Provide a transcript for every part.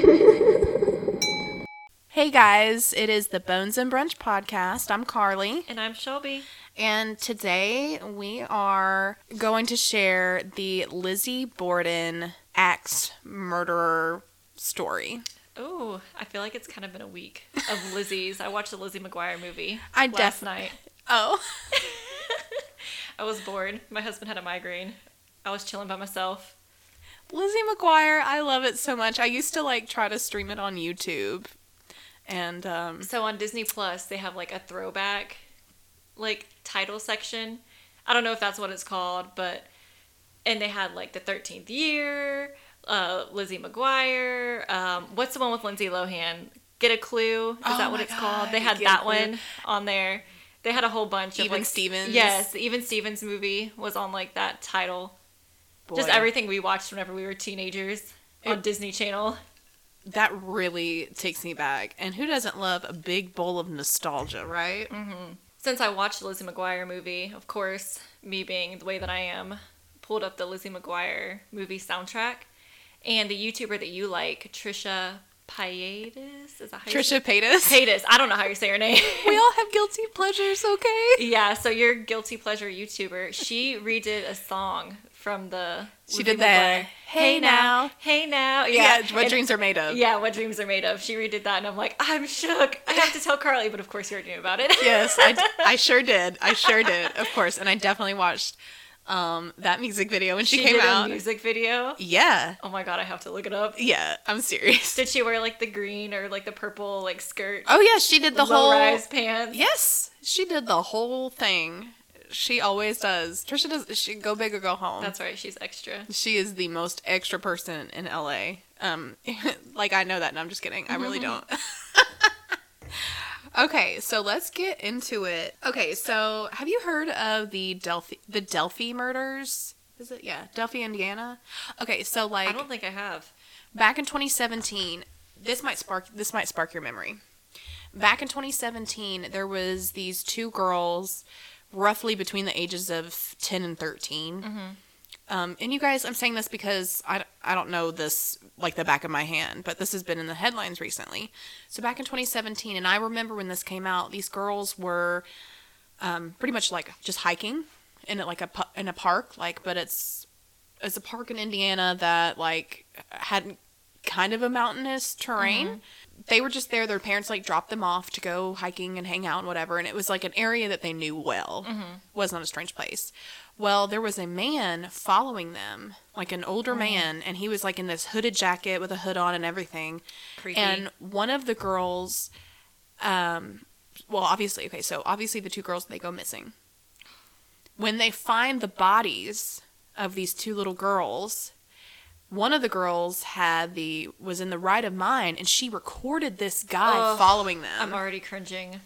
Hey guys, it is the Bones and Brunch podcast. I'm Carly, And I'm Shelby. and today we are going to share the Lizzie Borden axe murderer story. Oh, I feel like it's kind of been a week of Lizzie's. I watched the Lizzie McGuire movie I last def- night. Oh, I was bored. My husband had a migraine. I was chilling by myself. Lizzie McGuire, I love it so much. I used to like try to stream it on YouTube, and um, So on Disney Plus, they have like a throwback, like title section. I don't know if that's what it's called, but and they had like the 13th year, uh, Lizzie McGuire. Um, what's the one with Lindsay Lohan? Get a Clue? Is Oh that what it's called? They had Get that one on there. They had a whole bunch of Even like Stevens? Yes, Even Stevens movie was on like that title. Just everything we watched whenever we were teenagers on It- uh, Disney Channel. that really takes me back. And who doesn't love a big bowl of nostalgia, right? Mm-hmm. Since I watched the Lizzie McGuire movie, of course, me being the way that I am, pulled up the Lizzie McGuire movie soundtrack, and the YouTuber that you like, Trisha Paytas, is that how Trisha Paytas. Paytas? I don't know how you say her name. we all have guilty pleasures, okay? yeah, so your guilty pleasure YouTuber, she redid a song from the. She did that, McGuire, "Hey now." hey now, Yeah, yeah, what and- dreams are made of. Yeah, what dreams are made of. She redid that, and I'm like, I'm shook. I have to tell Carly, but of course you already knew about it. yes, I, sure did. I sure did, of course. And I definitely watched um, that music video when she, she came did out. a music video. Yeah, Oh my god, I have to look it up. yeah, I'm serious. Did she wear like the green or like the purple like skirt? Oh yeah, she did the whole. low-rise pants. Yes, she did the whole thing. She always does. Trisha does. She go big or go home. That's right. She's extra. she is the most extra person in LA. Um, like I know that, and I'm just kidding. I really don't. okay, so let's get into it. Okay, so have you heard of the Delphi the Delphi murders? Is it yeah, Delphi, Indiana? Okay, so like I don't think I have. back in 2017 this might spark this might spark your memory back in 2017 there was these two girls roughly between the ages of 10 and 13 um, and you guys i'm saying this because I, I don't know this like the back of my hand but this has been in the headlines recently. So back in 2017 and i remember when this came out these girls were um, pretty much like just hiking in a, like a in a park like but it's it's a park in Indiana that like had kind of a mountainous terrain. They were just there. Their parents like dropped them off to go hiking and hang out and whatever. And it was like an area that they knew well. Was not a strange place. Well, there was a man following them, like an older man, and he was like in this hooded jacket with a hood on and everything. Creepy. And one of the girls, um, well, obviously, okay, so obviously the two girls they go missing. When they find the bodies of these two little girls, one of the girls had the was in the right of mind, and she recorded this guy Ugh, following them. I'm already cringing.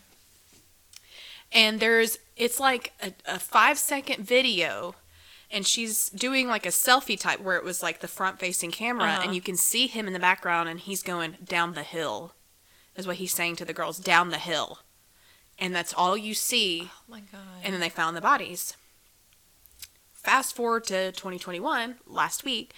and there's it's like a, a five second video and she's doing like a selfie type where it was like the front facing camera Uh-huh. and you can see him in the background and he's going down the hill is what he's saying to the girls down the hill and that's all you see Oh my god. and then they found the bodies fast forward to 2021 last week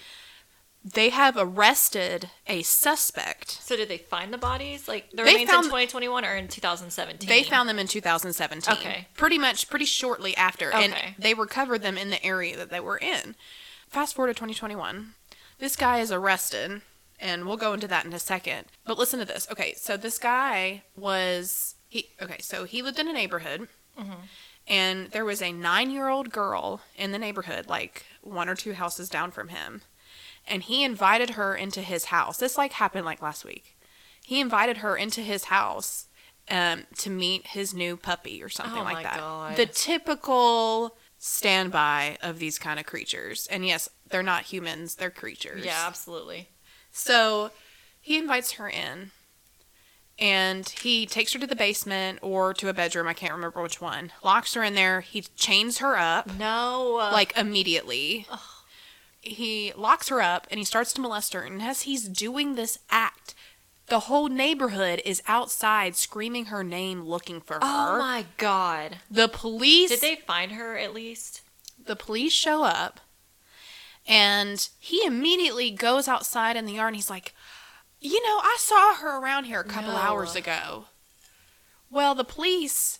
they have arrested a suspect so did they find the bodies? Like the They remains found- in 2021 or in 2017? They found them in 2017. Okay. Pretty much, pretty shortly after. And they recovered them in the area that they were in. Fast forward to 2021. This guy is arrested, and we'll go into that in a second. But listen to this. Okay, so this guy was. he Okay, so he lived in a neighborhood, mm-hmm. and there was a nine year old girl in the neighborhood, like one or two houses down from him. And he invited her into his house. This like happened like last week. He invited her into his house um, to meet his new puppy or something Oh like my that. God. The typical standby of these kind of creatures. And yes, they're not humans, they're creatures. Yeah, absolutely. So he invites her in and he takes her to the basement or to a bedroom. I can't remember which one. Locks her in there. He chains her up No. like immediately. He locks her up and he starts to molest her. And as he's doing this act, the whole neighborhood is outside screaming her name, looking for oh her. oh my god. The police Did they find her at least? the police show up and he immediately goes outside in the yard and he's like You know, I saw her around here a couple No. hours ago. Well, the police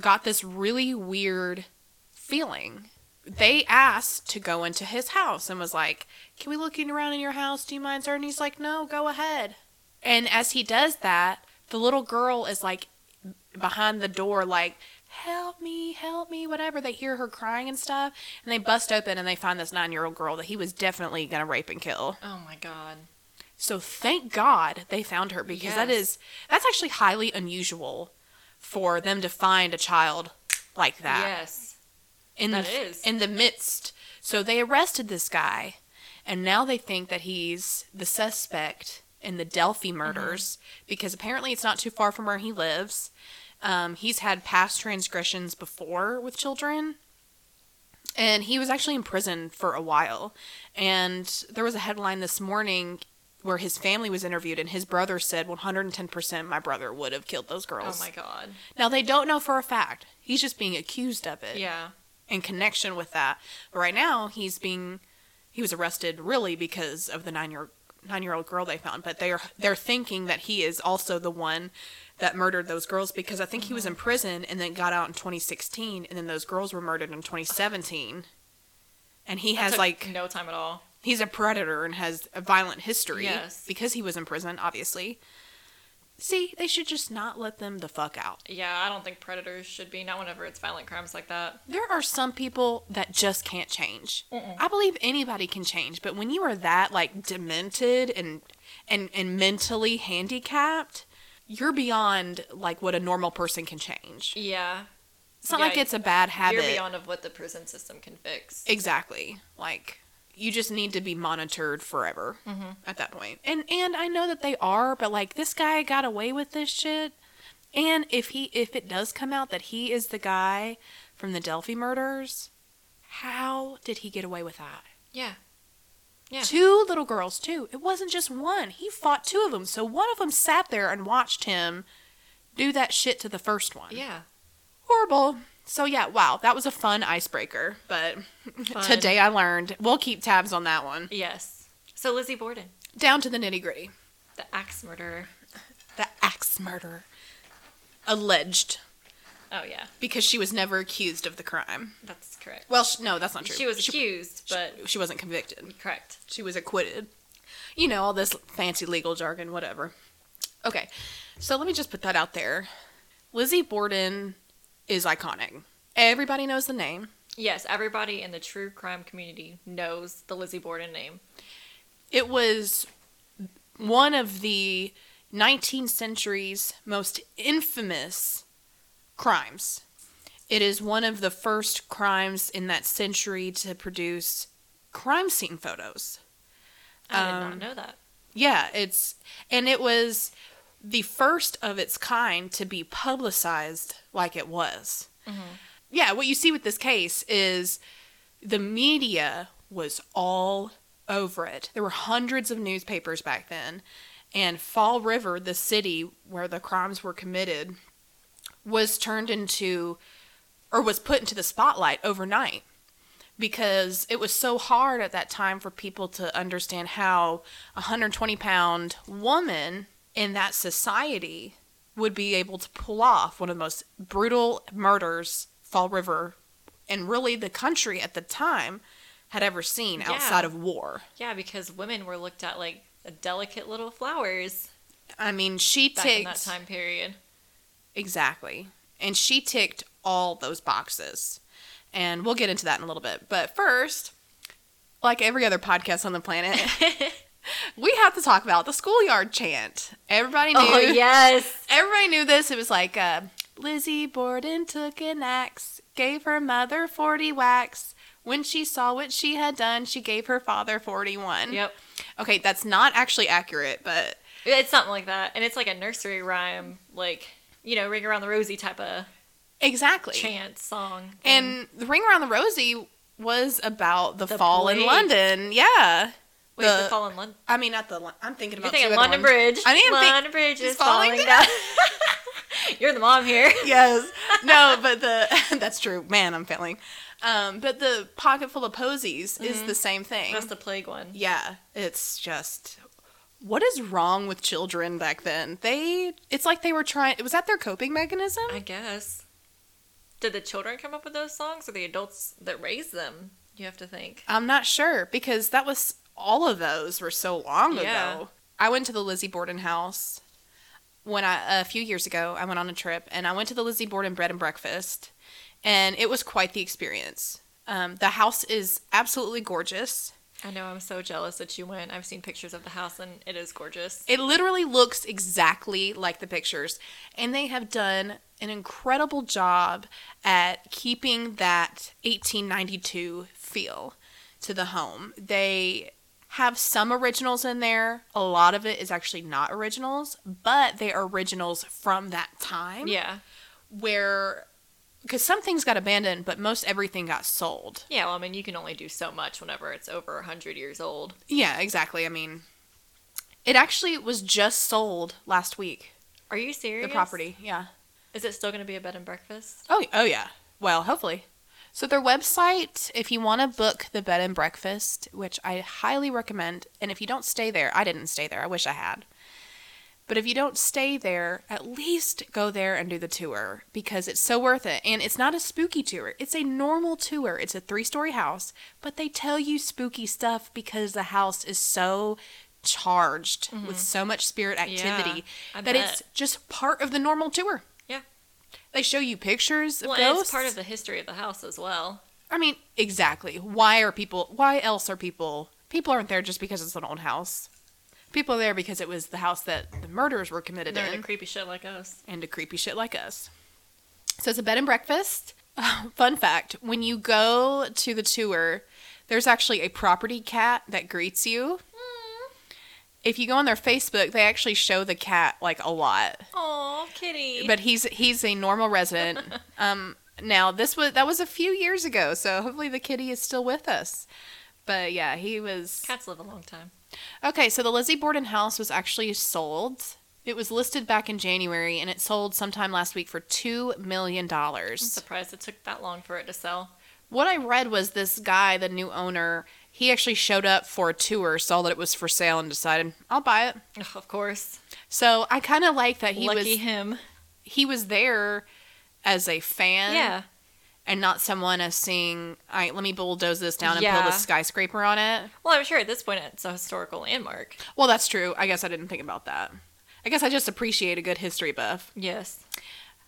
got this really weird feeling. They asked to go into his house and was like, Can we look around in your house? Do you mind, sir? And he's like, No, go ahead. And as he does that, the little girl is like behind the door, like, Help me, help me, whatever. They hear her crying and stuff. And they bust open and they find this nine year old girl that he was definitely going to rape and kill. Oh my god. So thank God they found her because that Yes. is that's actually highly unusual for them to find a child like that Yes. In that the is. in the midst. So they arrested this guy, and now they think that he's the suspect in the Delphi Mm-hmm. murders because apparently it's not too far from where he lives. Um, he's had past transgressions before with children, and he was actually in prison for a while. And there was a headline this morning where his family was interviewed, and his brother said 110% my brother would have killed those girls. Oh my god. Now they don't know for a fact. He's just being accused of it Yeah. In connection with that. But right now, he's being he was arrested really because of the nine year nine year old girl they found. But they're they're thinking that he is also the one that murdered those girls because I think he was in prison and then got out in 2016, and then those girls were murdered in 2017. And he That has like no time at all. he's a predator and has a violent history Yes. because he was in prison, obviously. See, they should just not let them the fuck out. Yeah, I don't think predators should be. Not whenever it's violent crimes like that. there are some people that just can't change. I believe anybody can change, but when you are that like demented and and and mentally handicapped, you're beyond like what a normal person can change. Yeah. It's not Yeah, like it's a bad habit. You're beyond of what the prison system can fix. Exactly. Like you just need to be monitored forever mm-hmm. at that point. And and I know that they are, but like this guy got away with this shit. And if he if it does come out that he is the guy from the Delphi murders, how did he get away with that? Yeah. Yeah. Two little girls too. It wasn't just one. He fought two of them. So one of them sat there and watched him do that shit to the first one. Yeah. Horrible. So yeah, wow, that was a fun icebreaker. But Fun. today I learned. We'll keep tabs on that one. Yes. So Lizzie Borden, Down to the nitty gritty. the axe murderer. The axe murder. Alleged. Oh yeah, Because she was never accused of the crime. that's correct. Well, sh- no, that's not true. She was accused, but She wasn't convicted. correct. She was acquitted. You know, all this fancy legal jargon, whatever. Okay, so let me just put that out there. Lizzie Borden is iconic. Everybody knows the name. Yes, everybody in the true crime community knows the Lizzie Borden name. It was one of the 19th century's most infamous crimes. It is one of the first crimes in that century to produce crime scene photos. I did Um, not know that. Yeah, it's and it was the first of its kind to be publicized like it was. Mm-hmm. Yeah, what you see with this case is the media was all over it. There were hundreds of newspapers back then, and Fall River, the city where the crimes were committed, was turned into or was put into the spotlight overnight because it was so hard at that time for people to understand how a 120 pound woman in that society would be able to pull off one of the most brutal murders Fall River and really the country at the time had ever seen Yeah. outside of war. Yeah, because women were looked at like delicate little flowers I mean, she back in that time period. exactly, and she ticked all those boxes, and we'll get into that in a little bit. But first, like every other podcast on the planet, we have to talk about the schoolyard chant. Everybody knew. Oh yes. Everybody knew this. It was like uh, Lizzie Borden took an axe, gave her mother forty whacks. When she saw what she had done, she gave her father forty-one. Yep. Okay, that's not actually accurate, but It's something like that, and it's like a nursery rhyme, like you know, ring around the Rosie type of exactly. chant song. thing. And the Ring Around the Rosie was about the, The fall in. London. Yeah. Wait, the, fall in London. I mean, not the. I'm thinking You're about thinking two other London ones. Bridge. I think- London Bridge is falling, falling down. You're the mom here. Yes. No, but the that's true. Man, I'm failing. Um, but the pocket full of posies is the same thing. Mm-hmm. That's the plague one. yeah, it's just what is wrong with children back then? They, it's like they were trying, was that their coping mechanism? I guess. Did the children come up with those songs or the adults that raised them? You have to think. I'm not sure because that was, all of those were so long Yeah. ago. I went to the Lizzie Borden house when I, a few years ago, I went on a trip and I went to the Lizzie Borden bread and breakfast and it was quite the experience. Um, the house is absolutely gorgeous. I know I'm so jealous that you went. I've seen pictures of the house and it is gorgeous. It literally looks exactly like the pictures. And they have done an incredible job at keeping that 1892 feel to the home. They have some originals in there. A lot of it is actually not originals, but they are originals from that time Yeah. where because some things got abandoned, but most everything got sold. Yeah, well, I mean, you can only do so much whenever it's over 100 years old. Yeah, exactly. I mean, it actually was just sold last week. Are you serious? The property, yeah. Is it still going to be a bed and breakfast? Oh, oh yeah. Well, hopefully. So their website, if you want to book the bed and breakfast, which I highly recommend, and if you don't stay there, I didn't stay there. I wish I had. But if you don't stay there, at least go there and do the tour because it's so worth it. And it's not a spooky tour. It's a normal tour. It's a three-story house, but they tell you spooky stuff because the house is so charged with so much spirit activity Mm-hmm. That bet. it's just part of the normal tour. They show you pictures of Well, ghosts. it's part of the history of the house as well. I mean, exactly. Why are people? Why else are people? People aren't there just because it's an old house. People are there because it was the house that the murders were committed They're in, into creepy shit like us. and to creepy shit like us. So it's a bed and breakfast. Fun fact: when you go to the tour, there's actually a property cat that greets you. Hmm. If you go on their Facebook, they actually show the cat like a lot. Oh, kitty. but he's he's a normal resident. um, now this was that was a few years ago, so hopefully the kitty is still with us. But yeah, he was cats live a long time. okay. So the Lizzie Borden house was actually sold. It was listed back in January, and it sold sometime last week for two million dollars. I'm surprised it took that long for it to sell. What I read was this guy, the new owner, he actually showed up for a tour, saw that it was for sale, and decided I'll buy it. Ugh, of course. So I kind of like that he Lucky was him. he was there as a fan. Yeah. and not someone as seeing, all right, let me bulldoze this down and Yeah. build a skyscraper on it. Well, I'm sure at this point it's a historical landmark. Well, that's true. I guess I didn't think about that. I guess I just appreciate a good history buff. Yes.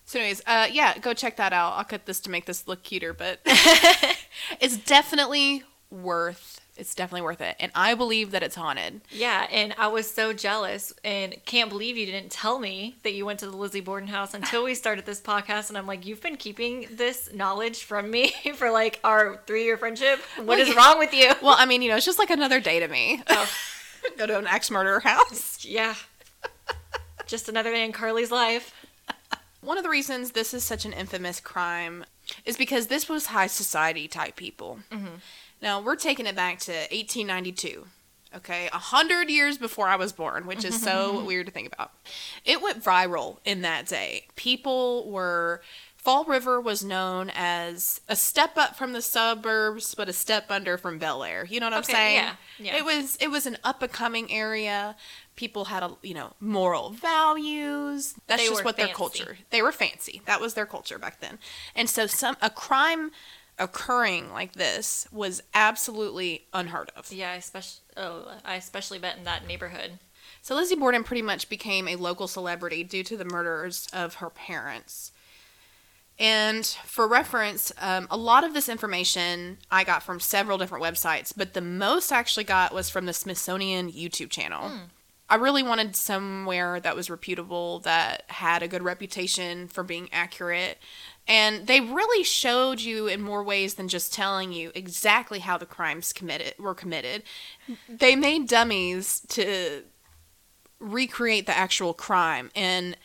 So, anyways, uh, yeah, go check that out. I'll cut this to make this look cuter, but it's definitely worth. It's definitely worth it, and I believe that it's haunted. Yeah, and I was so jealous and can't believe you didn't tell me that you went to the Lizzie Borden house until we started this podcast. And I'm like, you've been keeping this knowledge from me for like our three year friendship. What is wrong with you? Well, I mean, you know, it's just like another day to me. Oh, go to an ex-murderer house. yeah. Just another day in Carly's life. One of the reasons this is such an infamous crime is because this was high society type people. Mm-hmm. Now we're taking it back to 1892. Okay, a hundred years before I was born, which is so weird to think about. It went viral in that day. People were. Fall River was known as a step up from the suburbs, but a step under from Bel Air. You know what I'm Okay, saying? yeah, yeah. It was it was an up and coming area. People had a you know moral values. That's They just what their culture. They were fancy. That was their culture back then. And so some a crime occurring like this was absolutely unheard of. Yeah, I especially oh, I especially bet in that neighborhood. So Lizzie Borden pretty much became a local celebrity due to the murders of her parents. And for reference, um, a lot of this information I got from several different websites, but the most I actually got was from the Smithsonian YouTube channel. I really wanted somewhere that was reputable, that had a good reputation for being accurate. And they really showed you in more ways than just telling you exactly how the crimes committed were committed. They made dummies to recreate the actual crime. And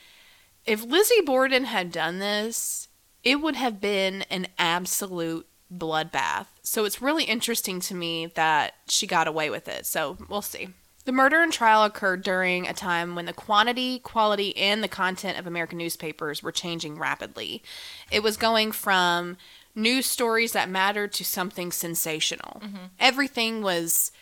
if Lizzie Borden had done this, it would have been an absolute bloodbath. So it's really interesting to me that she got away with it. So we'll see. The murder and trial occurred during a time when the quantity, quality, and the content of American newspapers were changing rapidly. It was going from news stories that mattered to something sensational. Mm-hmm. Everything was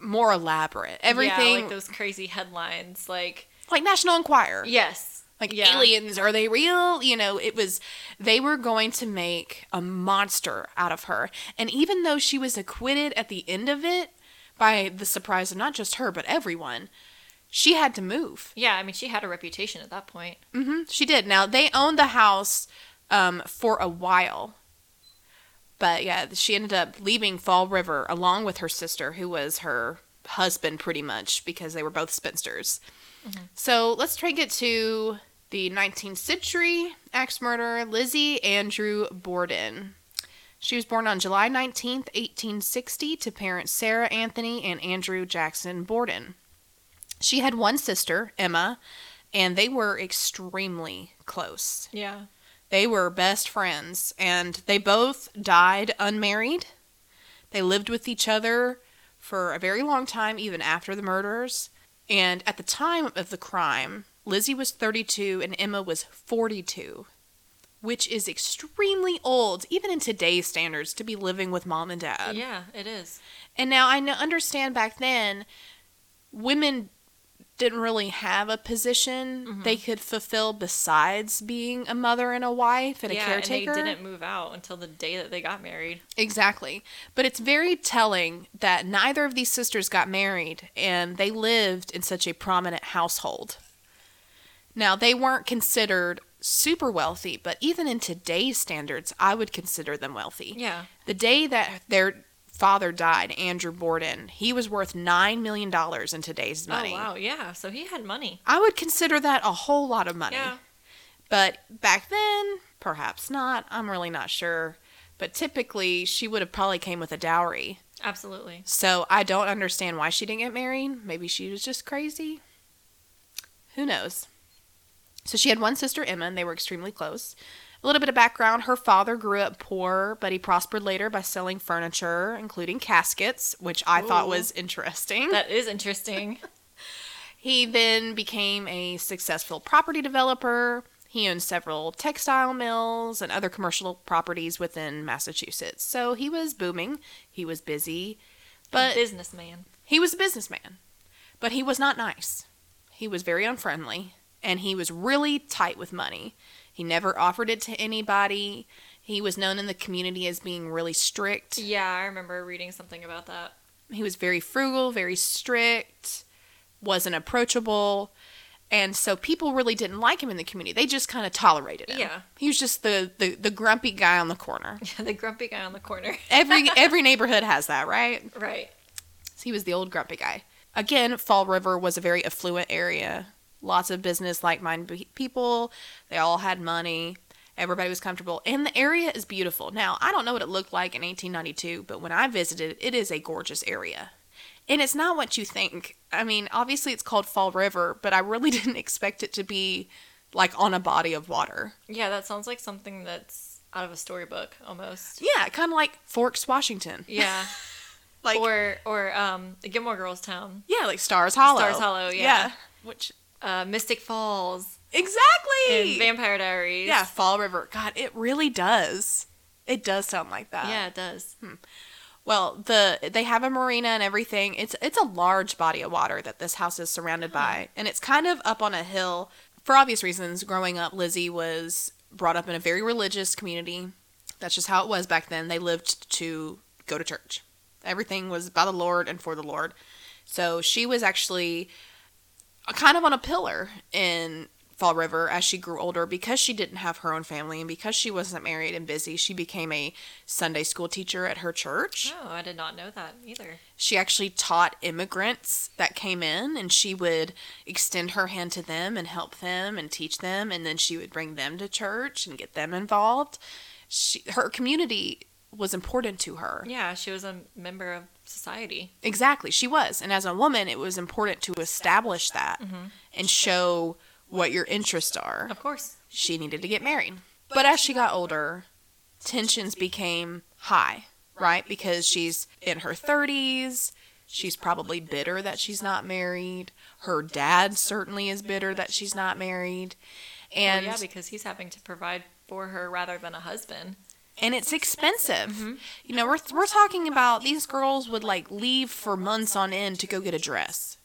more elaborate. Everything yeah, like those crazy headlines, like like National Enquirer. yes, Like yeah. aliens, are they real? You know, it was they were going to make a monster out of her. And even though she was acquitted at the end of it by the surprise of not just her but everyone, she had to move. Yeah, I mean, she had a reputation at that point. mm-hmm She did. Now they owned the house um, for a while, but yeah, she ended up leaving Fall River along with her sister, who was her husband, pretty much because they were both spinsters. So let's try and get to the 19th century axe murderer, Lizzie Andrew Borden. She was born on July 19th, 1860, to parents Sarah Anthony and Andrew Jackson Borden. She had one sister, Emma, and they were extremely close. Yeah. They were best friends, and they both died unmarried. They lived with each other for a very long time, even after the murders. And at the time of the crime, Lizzie was 32 and Emma was 42, which is extremely old, even in today's standards, to be living with mom and dad. yeah, it is. And now I understand back then, women didn't really have a position Mm-hmm. they could fulfill besides being a mother and a wife and yeah, a caretaker. and they didn't move out until the day that they got married. Exactly. But it's very telling that neither of these sisters got married and they lived in such a prominent household. Now, they weren't considered super wealthy, but even in today's standards, I would consider them wealthy. Yeah. The day that their father died, Andrew Borden, he was worth $9 million in today's oh, money. Oh wow, yeah. So he had money. I would consider that a whole lot of money. Yeah. But back then, perhaps not. I'm really not sure. But typically, she would have probably came with a dowry. Absolutely. So I don't understand why she didn't get married. Maybe she was just crazy. Who knows? So she had one sister, Emma, and they were extremely close. A little bit of background her father grew up poor, but he prospered later by selling furniture, including caskets, which I thought was interesting. That is interesting. He then became a successful property developer. He owned several textile mills and other commercial properties within Massachusetts. So he was booming. He was busy. But businessman. he was a businessman. But he was not nice. He was very unfriendly. And he was really tight with money. He never offered it to anybody. He was known in the community as being really strict. Yeah, I remember reading something about that. He was very frugal, very strict, wasn't approachable. And so people really didn't like him in the community. They just kind of tolerated him. Yeah. He was just the, the, the grumpy guy on the corner. Yeah, the grumpy guy on the corner. Every every neighborhood has that, right? right. So he was the old grumpy guy. Again, Fall River was a very affluent area. Lots of business, like minded people. They all had money. Everybody was comfortable. And the area is beautiful. Now, I don't know what it looked like in 1892, but when I visited, it is a gorgeous area. And it's not what you think. I mean, obviously it's called Fall River, but I really didn't expect it to be like on a body of water. Yeah, that sounds like something that's out of a storybook almost. Yeah, kind of like Forks, Washington. Yeah. Like or or um Gilmore Girls town. yeah, like Stars Hollow. Stars Hollow, yeah. Which Uh Mystic Falls exactly. and Vampire Diaries. Yeah, Fall River. God, it really does. It does sound like that. Yeah, it does. Well, the they have a marina and everything. It's it's a large body of water that this house is surrounded by, and it's kind of up on a hill. For obvious reasons, growing up, Lizzie was brought up in a very religious community. That's just how it was back then. They lived to go to church. Everything was by the Lord and for the Lord. So she was actually kind of on a pillar in Fall River as she grew older because she didn't have her own family and because she wasn't married and busy. She became a Sunday school teacher at her church. Oh, I did not know that either. She actually taught immigrants that came in and she would extend her hand to them and help them and teach them and then she would bring them to church and get them involved. She her community was important to her. Yeah, she was a member of society. Exactly, she was. And as a woman, it was important to establish that mm-hmm. and show what your interests are. Of course. She needed to get married. But as she got older, tensions became high, right? Because she's in her 30s. She's probably bitter that she's not married. Her dad certainly is bitter that she's not married. Well, And yeah, because he's having to provide for her rather than a husband. And it's expensive. Mm-hmm. You know, we're we're talking about these girls would like leave for months on end to go get a dress,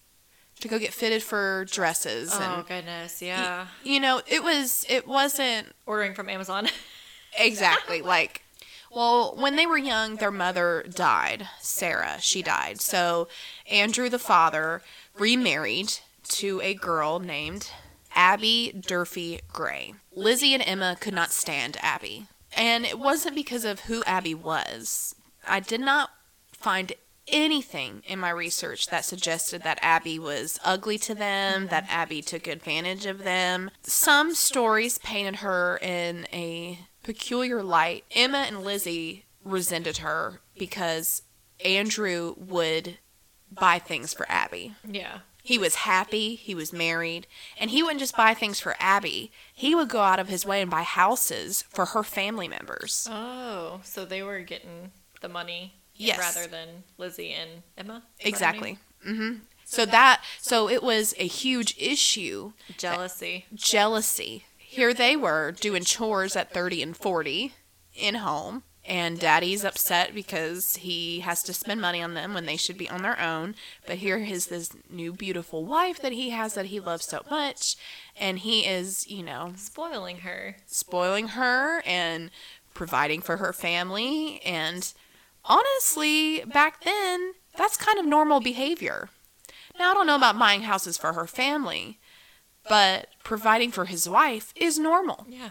to go get fitted for dresses, Oh and goodness, yeah. you know, it was it wasn't Ordering from Amazon. exactly like. Well, when they were young, their mother died. Sarah, she died. So Andrew, the father, remarried to a girl named Abby Durfee Gray. Lizzie and Emma could not stand Abby. And it wasn't because of who Abby was. I did not find anything in my research that suggested that Abby was ugly to them, that mm-hmm. Abby took advantage of them. Some stories painted her in a peculiar light. Emma and Lizzie resented her because Andrew would buy things for Abby. yeah. He was happy, he was married, and he wouldn't just buy things for Abby. He would go out of his way and buy houses for her family members. Oh, so they were getting the money Yes. rather than Lizzie and Emma? Exactly. name? Exactly. hmm So that so it was a huge issue, Jealousy. jealousy. Here they were doing chores at 30 and 40 in home, and daddy's upset because he has to spend money on them when they should be on their own. But here is this new beautiful wife that he has that he loves so much, and he is, you know, Spoiling her. spoiling her and providing for her family. And honestly, back then, that's kind of normal behavior. Now, I don't know about buying houses for her family, but providing for his wife is normal. Yeah.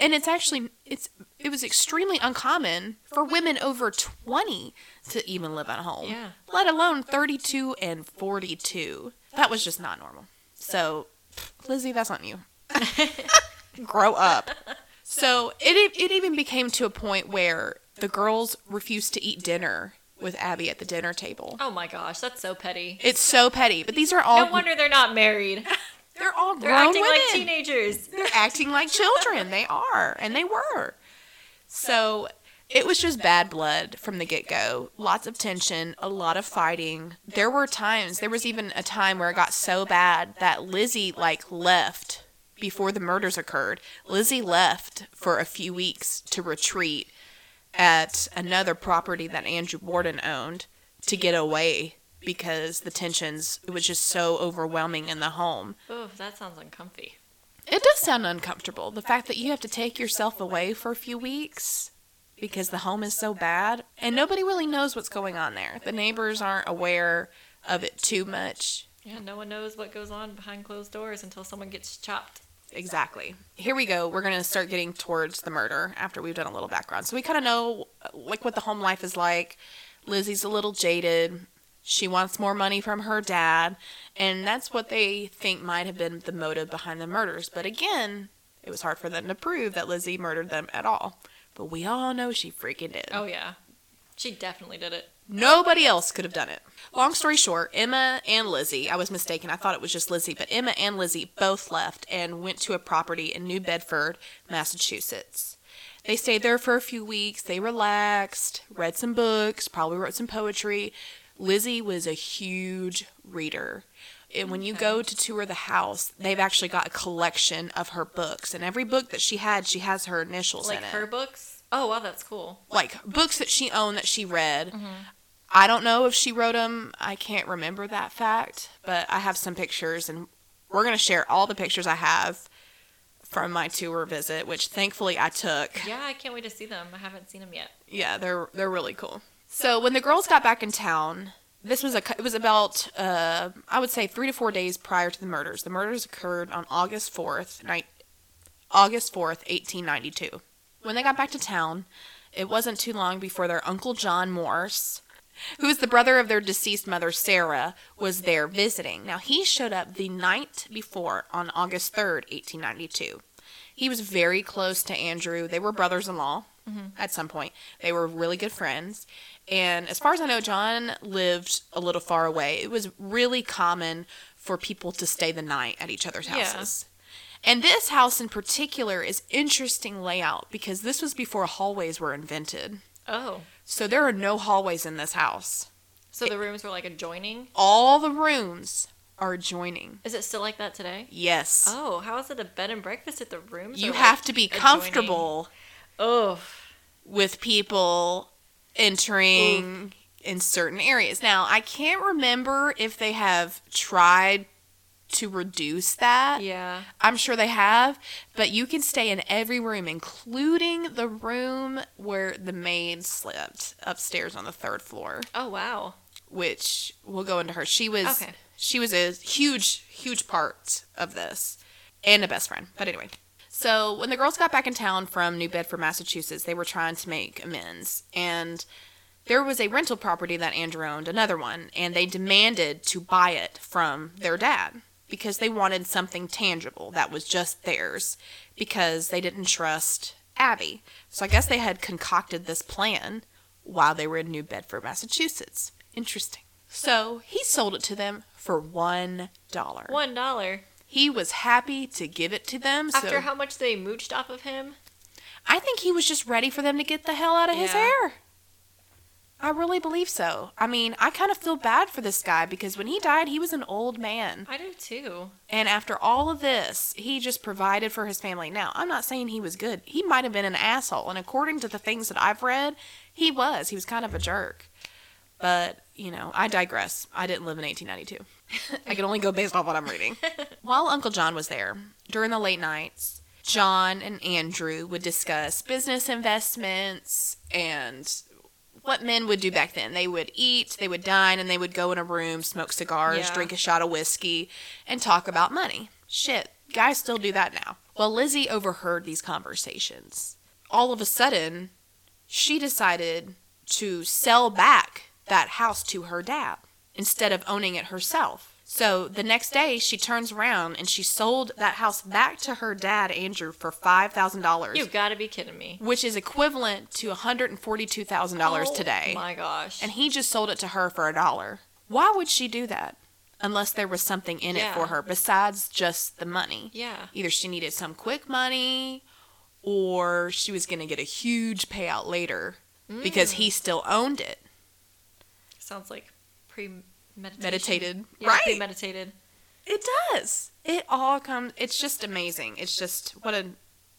And it's actually it's it was extremely uncommon for women over 20 to even live at home. Yeah. Let alone 32 and 42. That was just not normal. So, Lizzie, that's on you. Grow up. So, it it even became to a point where the girls refused to eat dinner with Abby at the dinner table. Oh my gosh, that's so petty. It's so petty, but these are all No wonder they're not married. they're all grown They're acting women. like teenagers. They're acting like children. They are, and they were. So it was just bad blood from the get go. Lots of tension, a lot of fighting. There were times, there was even a time where it got so bad that Lizzie, like, left before the murders occurred. Lizzie left for a few weeks to retreat at another property that Andrew Borden owned to get away because the tensions, it was just so overwhelming in the home. Oh, that sounds uncomfy. It does sound uncomfortable. The fact that you have to take yourself away for a few weeks because the home is so bad and nobody really knows what's going on there. The neighbors aren't aware of it too much. Yeah, no one knows what goes on behind closed doors until someone gets chopped. Exactly. Here we go. We're going to start getting towards the murder after we've done a little background. So we kind of know like what the home life is like. Lizzie's a little jaded. She wants more money from her dad, and that's what they think might have been the motive behind the murders. But again, it was hard for them to prove that Lizzie murdered them at all. But we all know she freaking did. Oh yeah, she definitely did it. Nobody else could have done it. Long story short, Emma and Lizzie, I was mistaken. I thought it was just Lizzie, but Emma and Lizzie both left and went to a property in New Bedford, Massachusetts. They stayed there for a few weeks. They relaxed, read some books, probably wrote some poetry. Lizzie was a huge reader. And when you go to tour the house, they've actually got a collection of her books. And every book that she had, she has her initials Like in it her books. Oh wow, that's cool. like books that she owned that she read. Mm-hmm. I don't know if she wrote them. I can't remember that fact, but I have some pictures, and we're gonna share all the pictures I have from my tour visit, which thankfully I took. Yeah, I can't wait to see them. I haven't seen them yet. Yeah, they're they're really cool. So when the girls got back in town, this was a it was about uh, I would say three to four days prior to the murders. The murders occurred on August fourth, night August fourth, eighteen ninety two. When they got back to town, it wasn't too long before their uncle John Morse, who is the brother of their deceased mother Sarah, was there visiting. Now he showed up the night before on August third, eighteen ninety two. He was very close to Andrew. They were brothers-in-law at some point. They were really good friends. And as far as I know, John lived a little far away. It was really common for people to stay the night at each other's houses. Yeah. And this house in particular is interesting layout because this was before hallways were invented. Oh, So there are no hallways in this house. so the rooms were like adjoining. All the rooms are adjoining. Is it still like that today? Yes. Oh, how is it a bed and breakfast if the rooms? you have like, to be comfortable Oh, with people entering mm-hmm. in certain areas. Now, I can't remember if they have tried to reduce that. Yeah. I'm sure they have, but you can stay in every room, including the room where the maid slept upstairs on the third floor, Oh wow. which we'll go into her. She was Okay. she was a huge, huge part of this and a best friend. But anyway. So when the girls got back in town from New Bedford, Massachusetts, they were trying to make amends. And there was a rental property that Andrew owned, another one, and they demanded to buy it from their dad because they wanted something tangible that was just theirs because they didn't trust Abby. So I guess they had concocted this plan while they were in New Bedford, Massachusetts. Interesting. So he sold it to them for one dollar. One dollar. He was happy to give it to them. So After how much they mooched off of him? I think he was just ready for them to get the hell out of his hair. I really believe so. I mean, I kind of feel bad for this guy because when he died, he was an old man. I do too. And after all of this, he just provided for his family. Now, I'm not saying he was good. He might have been an asshole. And according to the things that I've read, he was. He was kind of a jerk. But, you know, I digress. I didn't live in 1892. I can only go based off what I'm reading. While Uncle John was there, during the late nights, John and Andrew would discuss business investments and what men would do back then. They would eat, they would dine, and they would go in a room, smoke cigars, Yeah. drink a shot of whiskey, and talk about money. Shit, guys still do that now. Well, Lizzie overheard these conversations. All of a sudden, she decided to sell back that house to her dad instead of owning it herself. So the next day, she turns around and she sold that house back to her dad, Andrew, for $5,000 You've got to be kidding me. which is equivalent to $142,000 today. Oh today. My gosh. And he just sold it to her for a dollar. Why would she do that? Unless there was something in it for her besides just the money. yeah. Either she needed some quick money or she was going to get a huge payout later because Mm. he still owned it. Sounds like premeditated. Meditated. Yeah, right? premeditated. It does. It all comes. It's just amazing. It's just what a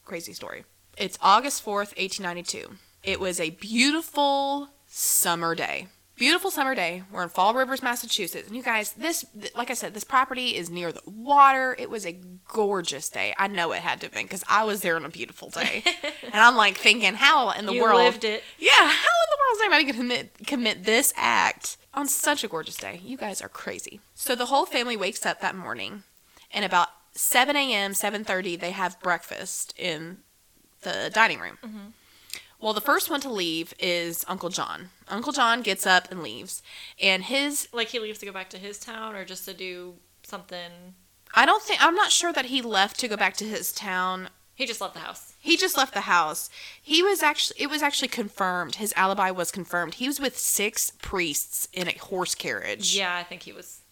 crazy story. It's August 4th, 1892. It was a beautiful summer day. Beautiful summer day. We're in Fall Rivers, Massachusetts. And you guys, this, like I said, this property is near the water. It was a gorgeous day. I know it had to have been because I was there on a beautiful day. and I'm like thinking, how in the you world. lived it. Yeah, how world anybody going to commit, commit this act on such a gorgeous day? You guys are crazy. So the whole family wakes up that morning, and about 7 a.m., 7.30, they have breakfast in the dining room. Mm-hmm. Well, the first one to leave is Uncle John. Uncle John gets up and leaves, and his Like he leaves to go back to his town or just to do something. I don't think I'm not sure that he left to go back to his town. He just left the house. He just left the house. He was actually it was actually confirmed. His alibi was confirmed. He was with six priests in a horse carriage. Yeah, I think he was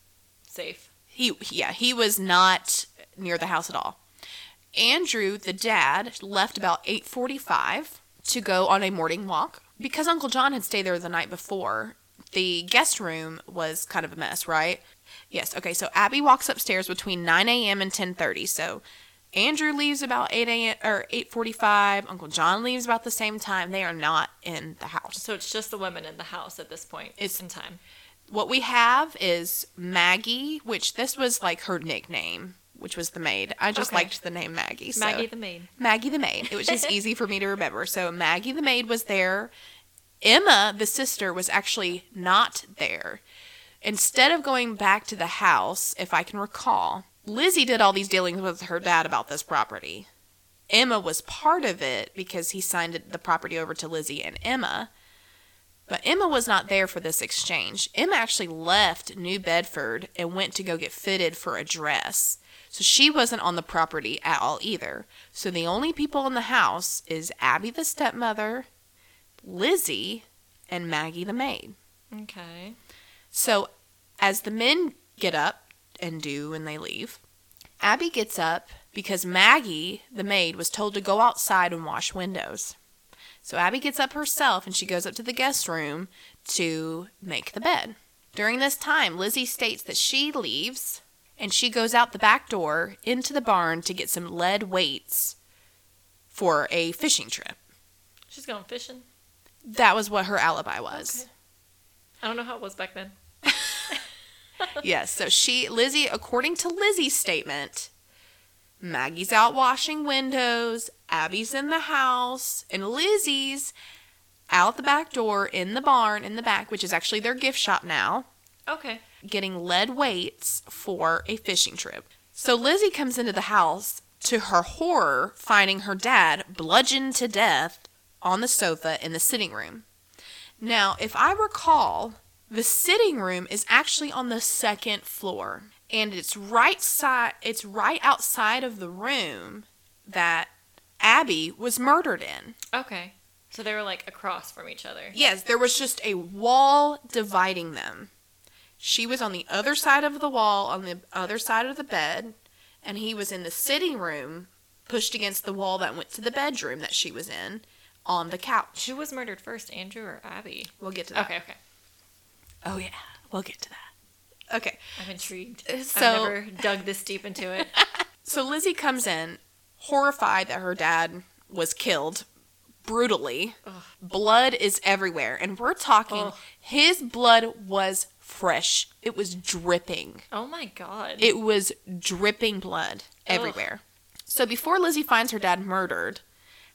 safe. He yeah, he was not near the house at all. Andrew, the dad, left about 8:45 to go on a morning walk because Uncle John had stayed there the night before. The guest room was kind of a mess, right? Yes. Okay. So Abby walks upstairs between 9 a.m. and 10:30. So Andrew leaves about 8 a.m. or 8:45. Uncle John leaves about the same time. They are not in the house. So it's just the women in the house at this point. It's- in time. What we have is Maggie, which this was like her nickname, which was the maid. I just Okay. liked the name Maggie. So. Maggie the maid. Maggie the maid. It was just easy for me to remember. So Maggie the maid was there. Emma, the sister, was actually not there. Instead of going back to the house, if I can recall, Lizzie did all these dealings with her dad about this property. Emma was part of it because he signed the property over to Lizzie and Emma. But Emma was not there for this exchange. Emma actually left New Bedford and went to go get fitted for a dress. So she wasn't on the property at all either. So the only people in the house is Abby the stepmother, Lizzie, and Maggie the maid. Okay. So as the men get up and do when they leave, Abby gets up because Maggie, the maid, was told to go outside and wash windows. So Abby gets up herself and she goes up to the guest room to make the bed. During this time, Lizzie states that she leaves and she goes out the back door into the barn to get some lead weights for a fishing trip. She's going fishing. That was what her alibi was. Okay. I don't know how it was back then. Yes, so she, Lizzie, according to Lizzie's statement, Maggie's out washing windows, Abby's in the house, and Lizzie's out the back door in the barn in the back, which is actually their gift shop now, Okay. getting lead weights for a fishing trip. So Lizzie comes into the house, to her horror, finding her dad bludgeoned to death on the sofa in the sitting room. Now, if I recall, the sitting room is actually on the second floor, and it's right side it's right outside of the room that Abby was murdered in. Okay. So they were like across from each other. Yes, there was just a wall dividing them. She was on the other side of the wall, on the other side of the bed, and he was in the sitting room, pushed against the wall that went to the bedroom that she was in, on the couch. Who was murdered first, Andrew or Abby? We'll get to that. Okay, okay. Oh, yeah. We'll get to that. Okay. I'm intrigued. Uh, so- I've never dug this deep into it. So Lizzie comes in, horrified that her dad was killed brutally. Ugh. Blood is everywhere. And we're talking, Ugh. his blood was fresh. It was dripping. Oh my god. It was dripping blood everywhere. So before Lizzie finds her dad murdered,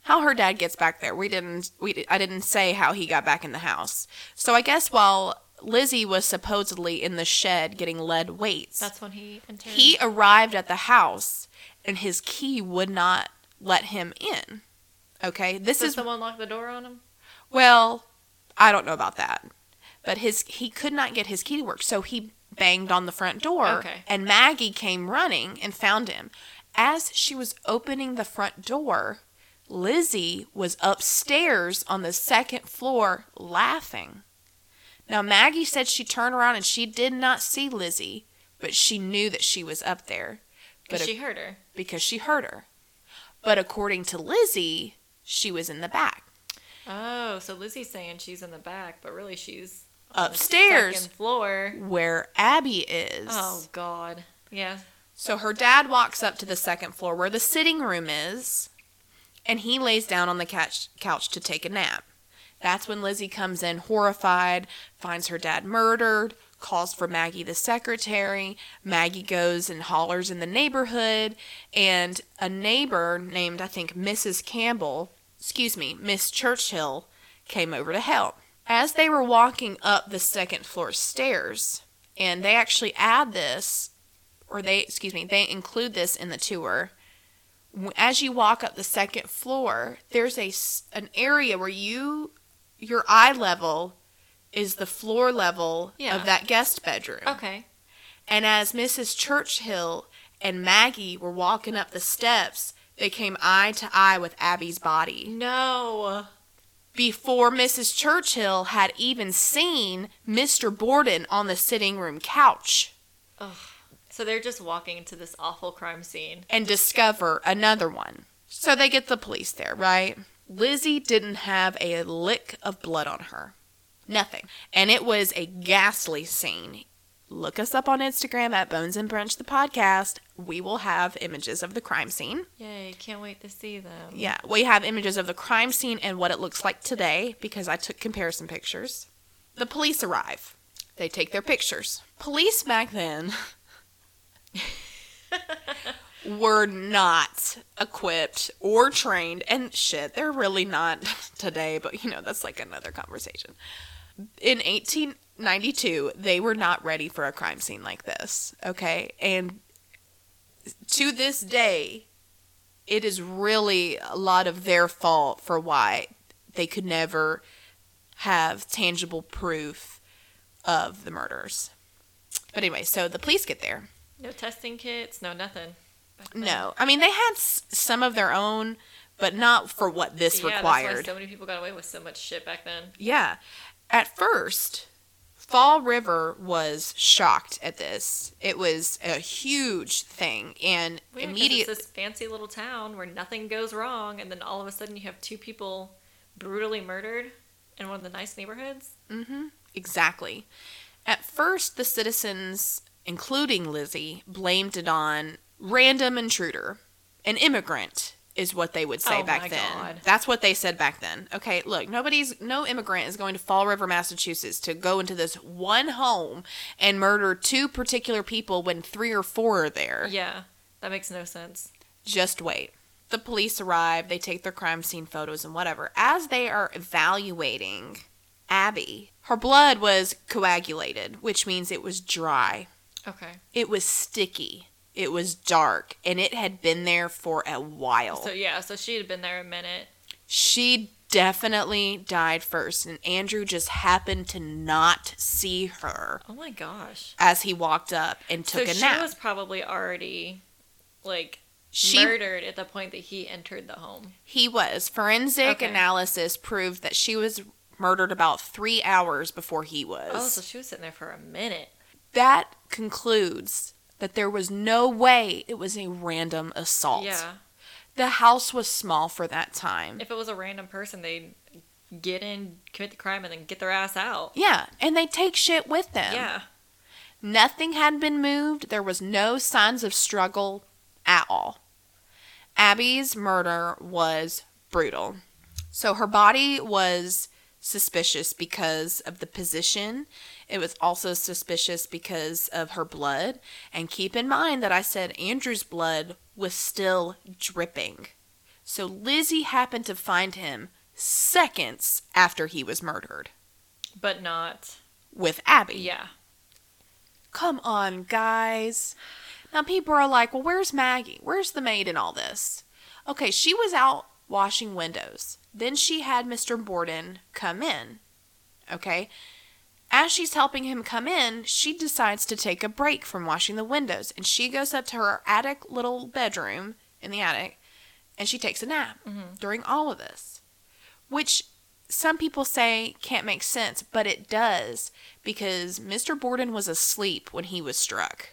how her dad gets back there, we didn't. We I didn't say how he got back in the house. So I guess while Lizzie was supposedly in the shed getting lead weights, That's when he entered. he arrived at the house and his key would not let him in. Okay, this is. Did is someone lock the door on him? well, I don't know about that. But his he could not get his key to work, so he banged on the front door Okay. and Maggie came running and found him. As she was opening the front door, Lizzie was upstairs on the second floor laughing. Now Maggie said she turned around and she did not see Lizzie, but she knew that she was up there. Because she heard her. because she heard her. But according to Lizzie, she was in the back. Oh, so Lizzie's saying she's in the back, but really she's Upstairs. second floor. where Abby is. Oh god. Yeah. So her dad walks up to the second floor where the sitting room is, and he lays down on the couch, couch to take a nap. That's when Lizzie comes in horrified, finds her dad murdered, calls for Maggie the secretary. Maggie goes and hollers in the neighborhood, and a neighbor named, I think, Mrs. Campbell, excuse me, Miss Churchill, came over to help. As they were walking up the second floor stairs, and they actually add this or they excuse me they include this in the tour as you walk up the second floor there's a an area where you your eye level is the floor level Yeah. of that guest bedroom Okay. and as mrs churchill and maggie were walking up the steps they came eye to eye with abby's body No. before mrs churchill had even seen mr borden on the sitting room couch So they're just walking into this awful crime scene. and discover another one. So they get the police there, right? Lizzie didn't have a lick of blood on her. Nothing. And it was a ghastly scene. Look us up on Instagram at Bones and Brunch the podcast. We will have images of the crime scene. Yay, can't wait to see them. Yeah, we have images of the crime scene and what it looks like today because I took comparison pictures. The police arrive. They take their pictures. Police back then were not equipped or trained, and shit, they're really not today, but you know, that's like another conversation. In 1892, they were not ready for a crime scene like this, okay? And to this day, it is really a lot of their fault for why they could never have tangible proof of the murders. But anyway, so the police get there. No testing kits, no nothing. No, I mean they had s- some of their own, but not for what this yeah, That's required. why so many people got away with so much shit back then. Yeah. At first, Fall River was shocked at this. It was a huge thing, and Weird, 'cause immediately, It's this fancy little town where nothing goes wrong, and then all of a sudden you have two people brutally murdered in one of the nice neighborhoods. hmm exactly. At first, the citizens, including Lizzie, blamed it on random intruder, an immigrant, is what they would say Oh back my then. God. That's what they said back then. Okay, look, nobody's no immigrant is going to Fall River, Massachusetts to go into this one home and murder two particular people when three or four are there. Yeah, that makes no sense. Just wait. The police arrive, they take their crime scene photos and whatever. As they are evaluating Abby, her blood was coagulated, which means it was dry. Okay. It was sticky. It was dark, and it had been there for a while. So yeah, so she had been there a minute. she definitely died first, and Andrew just happened to not see her Oh my gosh. as he walked up and So took a she nap. was probably already like She- murdered at the point that he entered the home. He was. Forensic Okay. analysis proved that she was murdered about three hours before he was. Oh, so she was sitting there for a minute. that concludes that there was no way it was a random assault. Yeah. The house was small for that time. If it was a random person, they'd get in, commit the crime, and then get their ass out. yeah, and they take shit with them. Yeah. Nothing had been moved. There was no signs of struggle at all. Abby's murder was brutal. So her body was suspicious because of the position. It was also suspicious because of her blood. And keep in mind that I said Andrew's blood was still dripping. So Lizzie happened to find him seconds after he was murdered But not. with Abby. Yeah. Come on, guys. Now people are like, well, where's Maggie? Where's the maid in all this? Okay, she was out washing windows. Then she had Mr. Borden come in. Okay? As she's helping him come in, she decides to take a break from washing the windows. And she goes up to her attic little bedroom in the attic and she takes a nap mm-hmm. during all of this. Which some people say can't make sense, but it does because Mr. Borden was asleep when he was struck.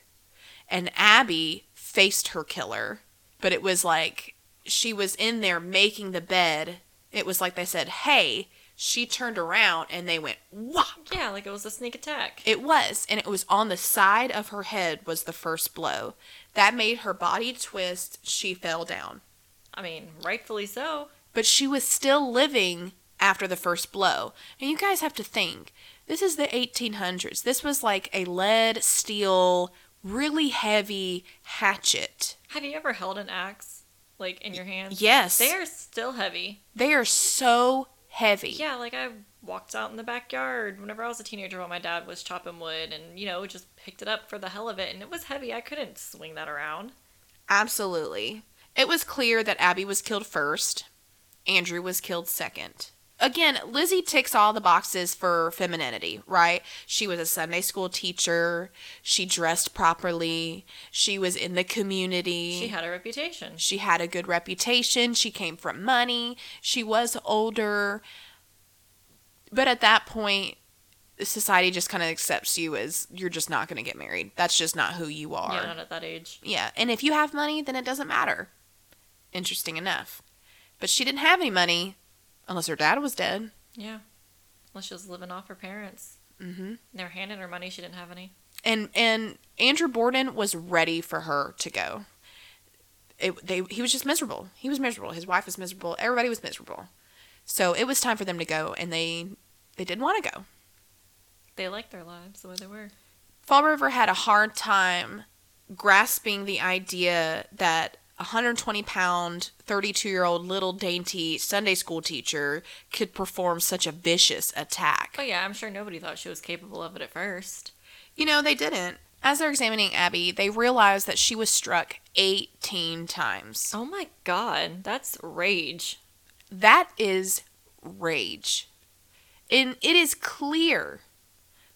And Abby faced her killer, but it was like she was in there making the bed. It was like they said, hey, she turned around and they went, whop. Yeah, like it was a sneak attack. It was, and it was on the side of her head was the first blow. That made her body twist. She fell down. I mean, rightfully so. but she was still living after the first blow. And you guys have to think this is the 1800s. This was like a lead, steel, really heavy hatchet. Have you ever held an axe, like in your hands? Yes. They are still heavy. They are so heavy. Yeah, like I walked out in the backyard whenever I was a teenager while my dad was chopping wood and, you know, just picked it up for the hell of it and it was heavy. I couldn't swing that around. Absolutely. It was clear that Abby was killed first, Andrew was killed second. Again, Lizzie ticks all the boxes for femininity, right? She was a Sunday school teacher. She dressed properly. She was in the community. She had a reputation. She had a good reputation. She came from money. She was older. But at that point, society just kind of accepts you as you're just not going to get married. That's just not who you are. Yeah, not at that age. Yeah, and if you have money, then it doesn't matter. Interesting enough. But she didn't have any money unless her dad was dead. Yeah. Unless she was living off her parents. Mm-hmm. They were handing her money, she didn't have any. And and Andrew Borden was ready for her to go. It, they he was just miserable. He was miserable. His wife was miserable. Everybody was miserable. So it was time for them to go, and they they didn't want to go. They liked their lives the way they were. Fall River had a hard time grasping the idea that 120 pound, 32 year old little dainty Sunday school teacher could perform such a vicious attack. Oh, yeah, I'm sure nobody thought she was capable of it at first. You know, they didn't. As they're examining Abby, they realize that she was struck 18 times. Oh my god, that's rage. That is rage. And it is clear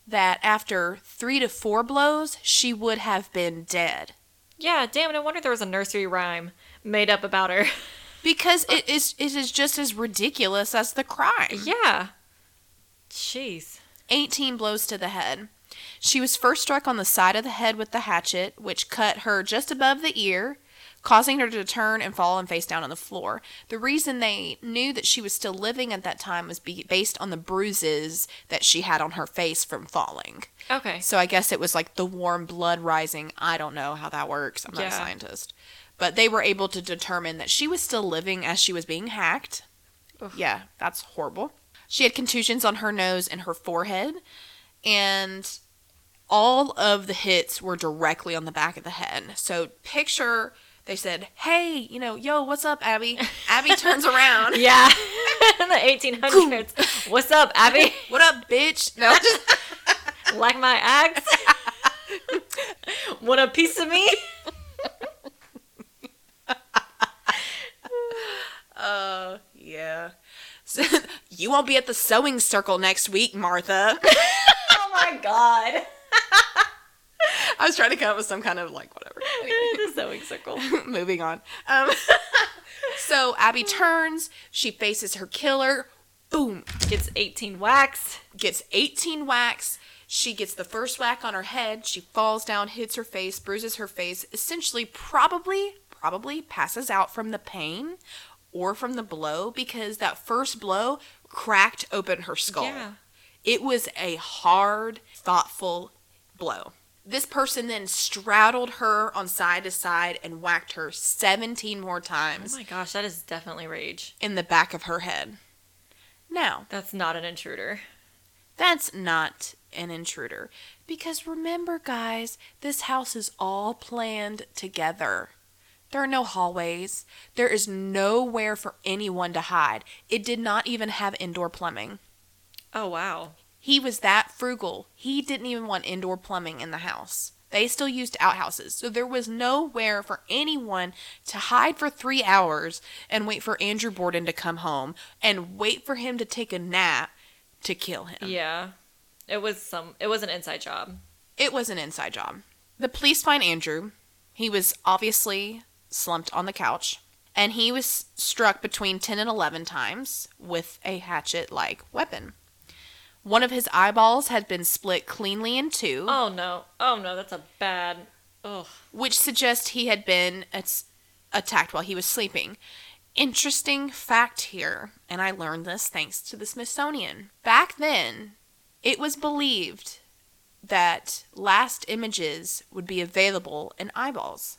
that after three to four blows, she would have been dead. Yeah, damn it, I wonder if there was a nursery rhyme made up about her. Because it is it is just as ridiculous as the crime. yeah. Jeez. 18 blows to the head. She was first struck on the side of the head with the hatchet, which cut her just above the ear, causing her to turn and fall and face down on the floor. The reason they knew that she was still living at that time was be- based on the bruises that she had on her face from falling. Okay. So I guess it was like the warm blood rising. I don't know how that works. I'm not a scientist. But they were able to determine that she was still living as she was being hacked. Oof. Yeah, that's horrible. She had contusions on her nose and her forehead, and all of the hits were directly on the back of the head. So picture they said, "Hey, you know, yo, what's up, Abby?" Abby turns around. Yeah. In the 1800s. What's up, Abby? What up, bitch? No, just like my axe? what a piece of me? uh, yeah. You won't be at the sewing circle next week, Martha. Oh my god. I was trying to come up with some kind of like whatever. the sewing circle. Moving on. Um, so Abby turns. She faces her killer. Boom. Gets 18 whacks. Gets 18 whacks. She gets the first whack on her head. She falls down, hits her face, bruises her face. Essentially, probably, probably passes out from the pain or from the blow because that first blow cracked open her skull. Yeah. It was a hard, thoughtful blow. This person then straddled her on side to side and whacked her 17 more times. Oh my gosh, that is definitely rage. in the back of her head. Now, That's not an intruder. that's not an intruder. Because remember, guys, this house is all planned together. There are no hallways. There is nowhere for anyone to hide. It did not even have indoor plumbing. Oh wow. He was that frugal. He didn't even want indoor plumbing in the house. They still used outhouses. So there was nowhere for anyone to hide for three hours and wait for Andrew Borden to come home and wait for him to take a nap to kill him. Yeah. It was some it was an inside job. It was an inside job. The police find Andrew. He was obviously slumped on the couch, and he was struck between 10 and 11 times with a hatchet like weapon. One of his eyeballs had been split cleanly in two. Oh no. Oh no, that's a bad Ugh. which suggests he had been at- attacked while he was sleeping. Interesting fact here, and I learned this thanks to the Smithsonian. Back then, it was believed that last images would be available in eyeballs.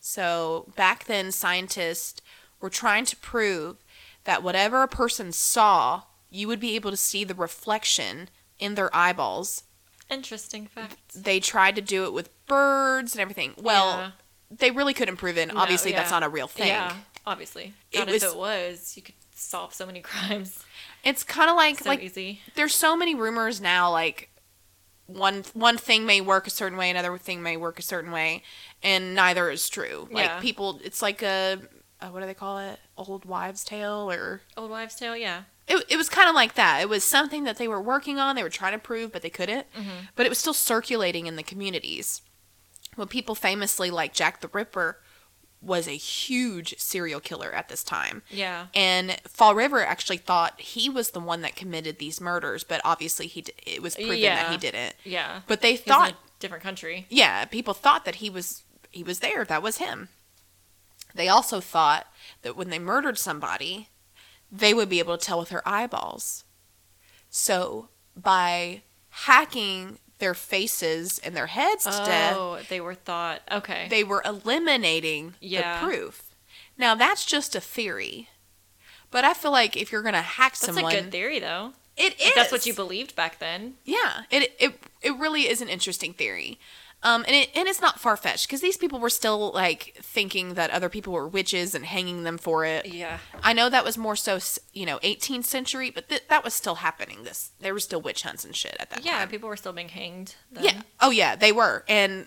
So back then, scientists were trying to prove that whatever a person saw, you would be able to see the reflection in their eyeballs. Interesting fact. They tried to do it with birds and everything. Well, Yeah. they really couldn't prove it. and No, Obviously, that's not a real thing. Yeah, obviously. It God, was- if it was, you could solve so many crimes It's kind of like so like easy. there's so many rumors now like one one thing may work a certain way another thing may work a certain way and neither is true like Yeah. people it's like a, a what do they call it old wives tale or Old wives' tale, yeah. It, it was kind of like that it was something that they were working on they were trying to prove but they couldn't Mm-hmm. but it was still circulating in the communities well people famously like jack the ripper was a huge serial killer at this time Yeah. and Fall River actually thought he was the one that committed these murders, but obviously he d- it was proven that he didn't. Yeah. But they thought, in a different country. yeah, people thought that he was he was there. That was him. They also thought that when they murdered somebody, they would be able to tell with their eyeballs. So by hacking their faces and their heads to death, Oh, they were thought. Okay. they were eliminating Yeah. the proof. Now that's just a theory. But I feel like if you're gonna hack that's someone, that's a good theory, though. it If that's what you believed back then. Yeah, it it it really is an interesting theory. Um, and it and it's not far fetched because these people were still like thinking that other people were witches and hanging them for it. Yeah. I know that was more so, you know, 18th century, but th- that was still happening. This there were still witch hunts and shit at that Yeah, time. people were still being hanged. Then. Yeah. Oh yeah, they were. And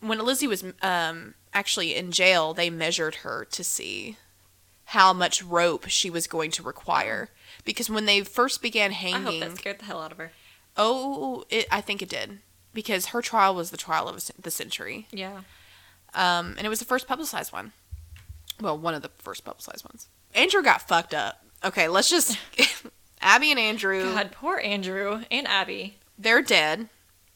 when Lizzie was um actually in jail, they measured her to see how much rope she was going to require. Because when they first began hanging, I hope that scared the hell out of her. oh, it, I think it did. Because her trial was the trial of the century, Yeah. um, and it was the first publicized one. Well, one of the first publicized ones. Andrew got fucked up. Okay, let's just. Abby and Andrew, God, poor Andrew and Abby. they're dead.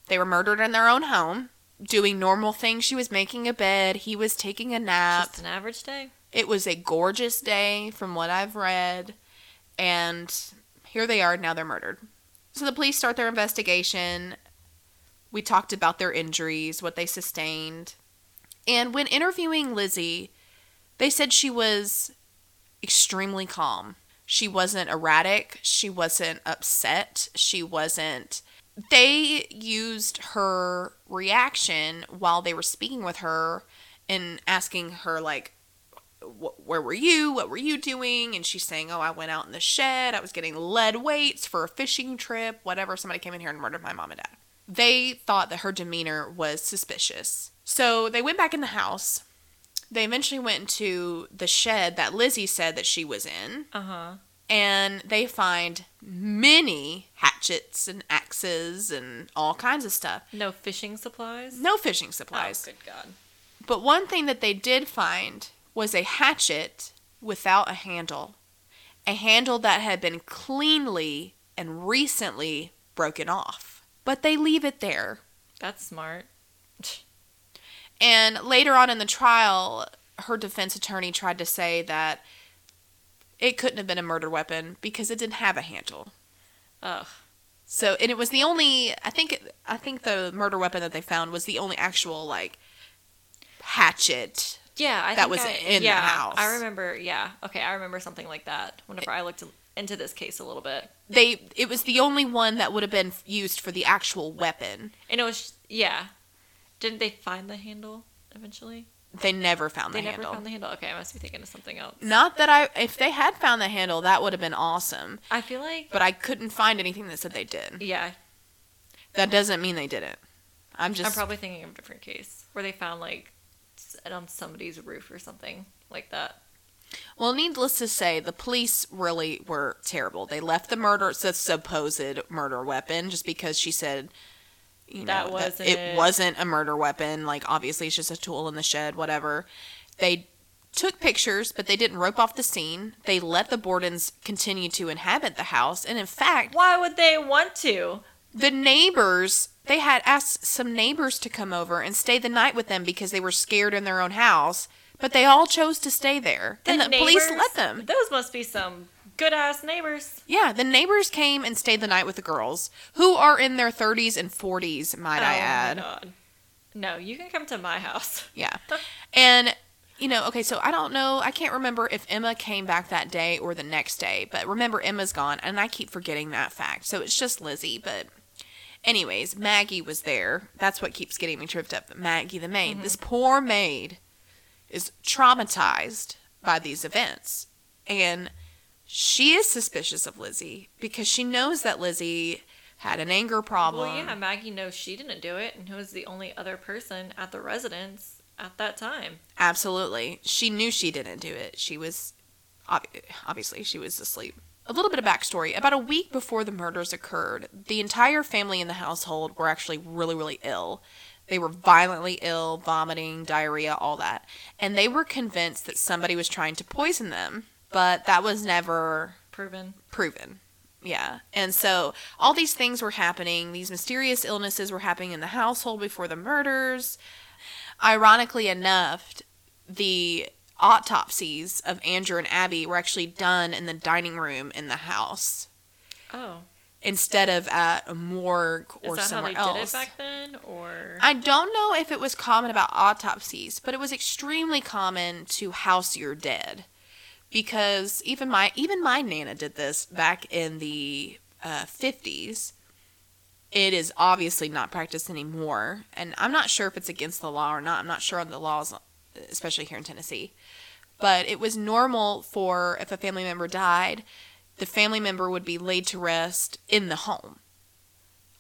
They were murdered in their own home, doing normal things. She was making a bed. He was taking a nap. Just an average day. It was a gorgeous day from what I've read. And here they are. Now they're murdered. So the police start their investigation. We talked about their injuries, what they sustained. And when interviewing Lizzie, they said she was extremely calm. She wasn't erratic. She wasn't upset. She wasn't. They used her reaction while they were speaking with her and asking her, like, where were you? What were you doing? And she's saying, oh, I went out in the shed. I was getting lead weights for a fishing trip, whatever. Somebody came in here and murdered my mom and dad. They thought that her demeanor was suspicious. So they went back in the house. They eventually went into the shed that Lizzie said that she was in Uh huh. and they find many hatchets and axes and all kinds of stuff. No fishing supplies. No fishing supplies. Oh, good God. But one thing that they did find was a hatchet without a handle. A handle that had been cleanly and recently broken off. But they leave it there. That's smart. And later on in the trial, her defense attorney tried to say that it couldn't have been a murder weapon because it didn't have a handle. Ugh. So, and it was the only I think I think the murder weapon that they found was the only actual like hatchet. Yeah, I That was I, in the house. I remember. Yeah. Okay, I remember something like that. Whenever I looked into this case a little bit, They it was the only one that would have been used for the actual weapon. and it was yeah. Didn't they find the handle eventually? They never found They the never handle. found the handle. Okay, I must be thinking of something else. Not that I if they had found the handle, that would have been awesome. I feel like But I couldn't find anything that said they did. yeah. That doesn't mean they didn't. I'm just I'm probably thinking of a different case where they found like on somebody's roof or something like that. Well, needless to say, the police really were terrible. They left the murder, the supposed murder weapon, just because she said, you That know, wasn't it, it. wasn't a murder weapon. Like, obviously, it's just a tool in the shed, whatever. They took pictures, but they didn't rope off the scene. They let the Bordens continue to inhabit the house, and in fact, Why would they want to? the neighbors they had asked some neighbors to come over and stay the night with them because they were scared in their own house. But they all chose to stay there, and the police let them. Those must be some good ass neighbors. Yeah, the neighbors came and stayed the night with the girls, who are in their 30s and 40s, might I oh add. my god. No, you can come to my house. Yeah. And, you know, okay, so I don't know. I can't remember if Emma came back that day or the next day, but remember, Emma's gone, and I keep forgetting that fact. So it's just Lizzie, but. Anyways, Maggie was there. That's what keeps getting me tripped up. Maggie, the maid. Mm-hmm. This poor maid is traumatized by these events. And she is suspicious of Lizzie because she knows that Lizzie had an anger problem. Well, yeah, Maggie knows she didn't do it, and who was the only other person at the residence at that time. Absolutely. She knew she didn't do it. She was, ob- obviously, she was asleep. A little bit of backstory. About a week before the murders occurred, the entire family in the household were actually really, really ill. They were violently ill, vomiting, diarrhea, all that. And they were convinced that somebody was trying to poison them, but that was never Proven. proven. Yeah. And so all these things were happening. These mysterious illnesses were happening in the household before the murders. Ironically enough, the autopsies of Andrew and Abby were actually done in the dining room in the house Oh. Instead of at a morgue or somewhere else. did it back then? Or. I don't know if it was common about autopsies, but it was extremely common to house your dead, because even my even my nana did this back in the uh, fifties. it is obviously not practiced anymore, and I'm not sure if it's against the law or not. I'm not sure on the laws, especially here in Tennessee. But it was normal for if a family member died, the family member would be laid to rest in the home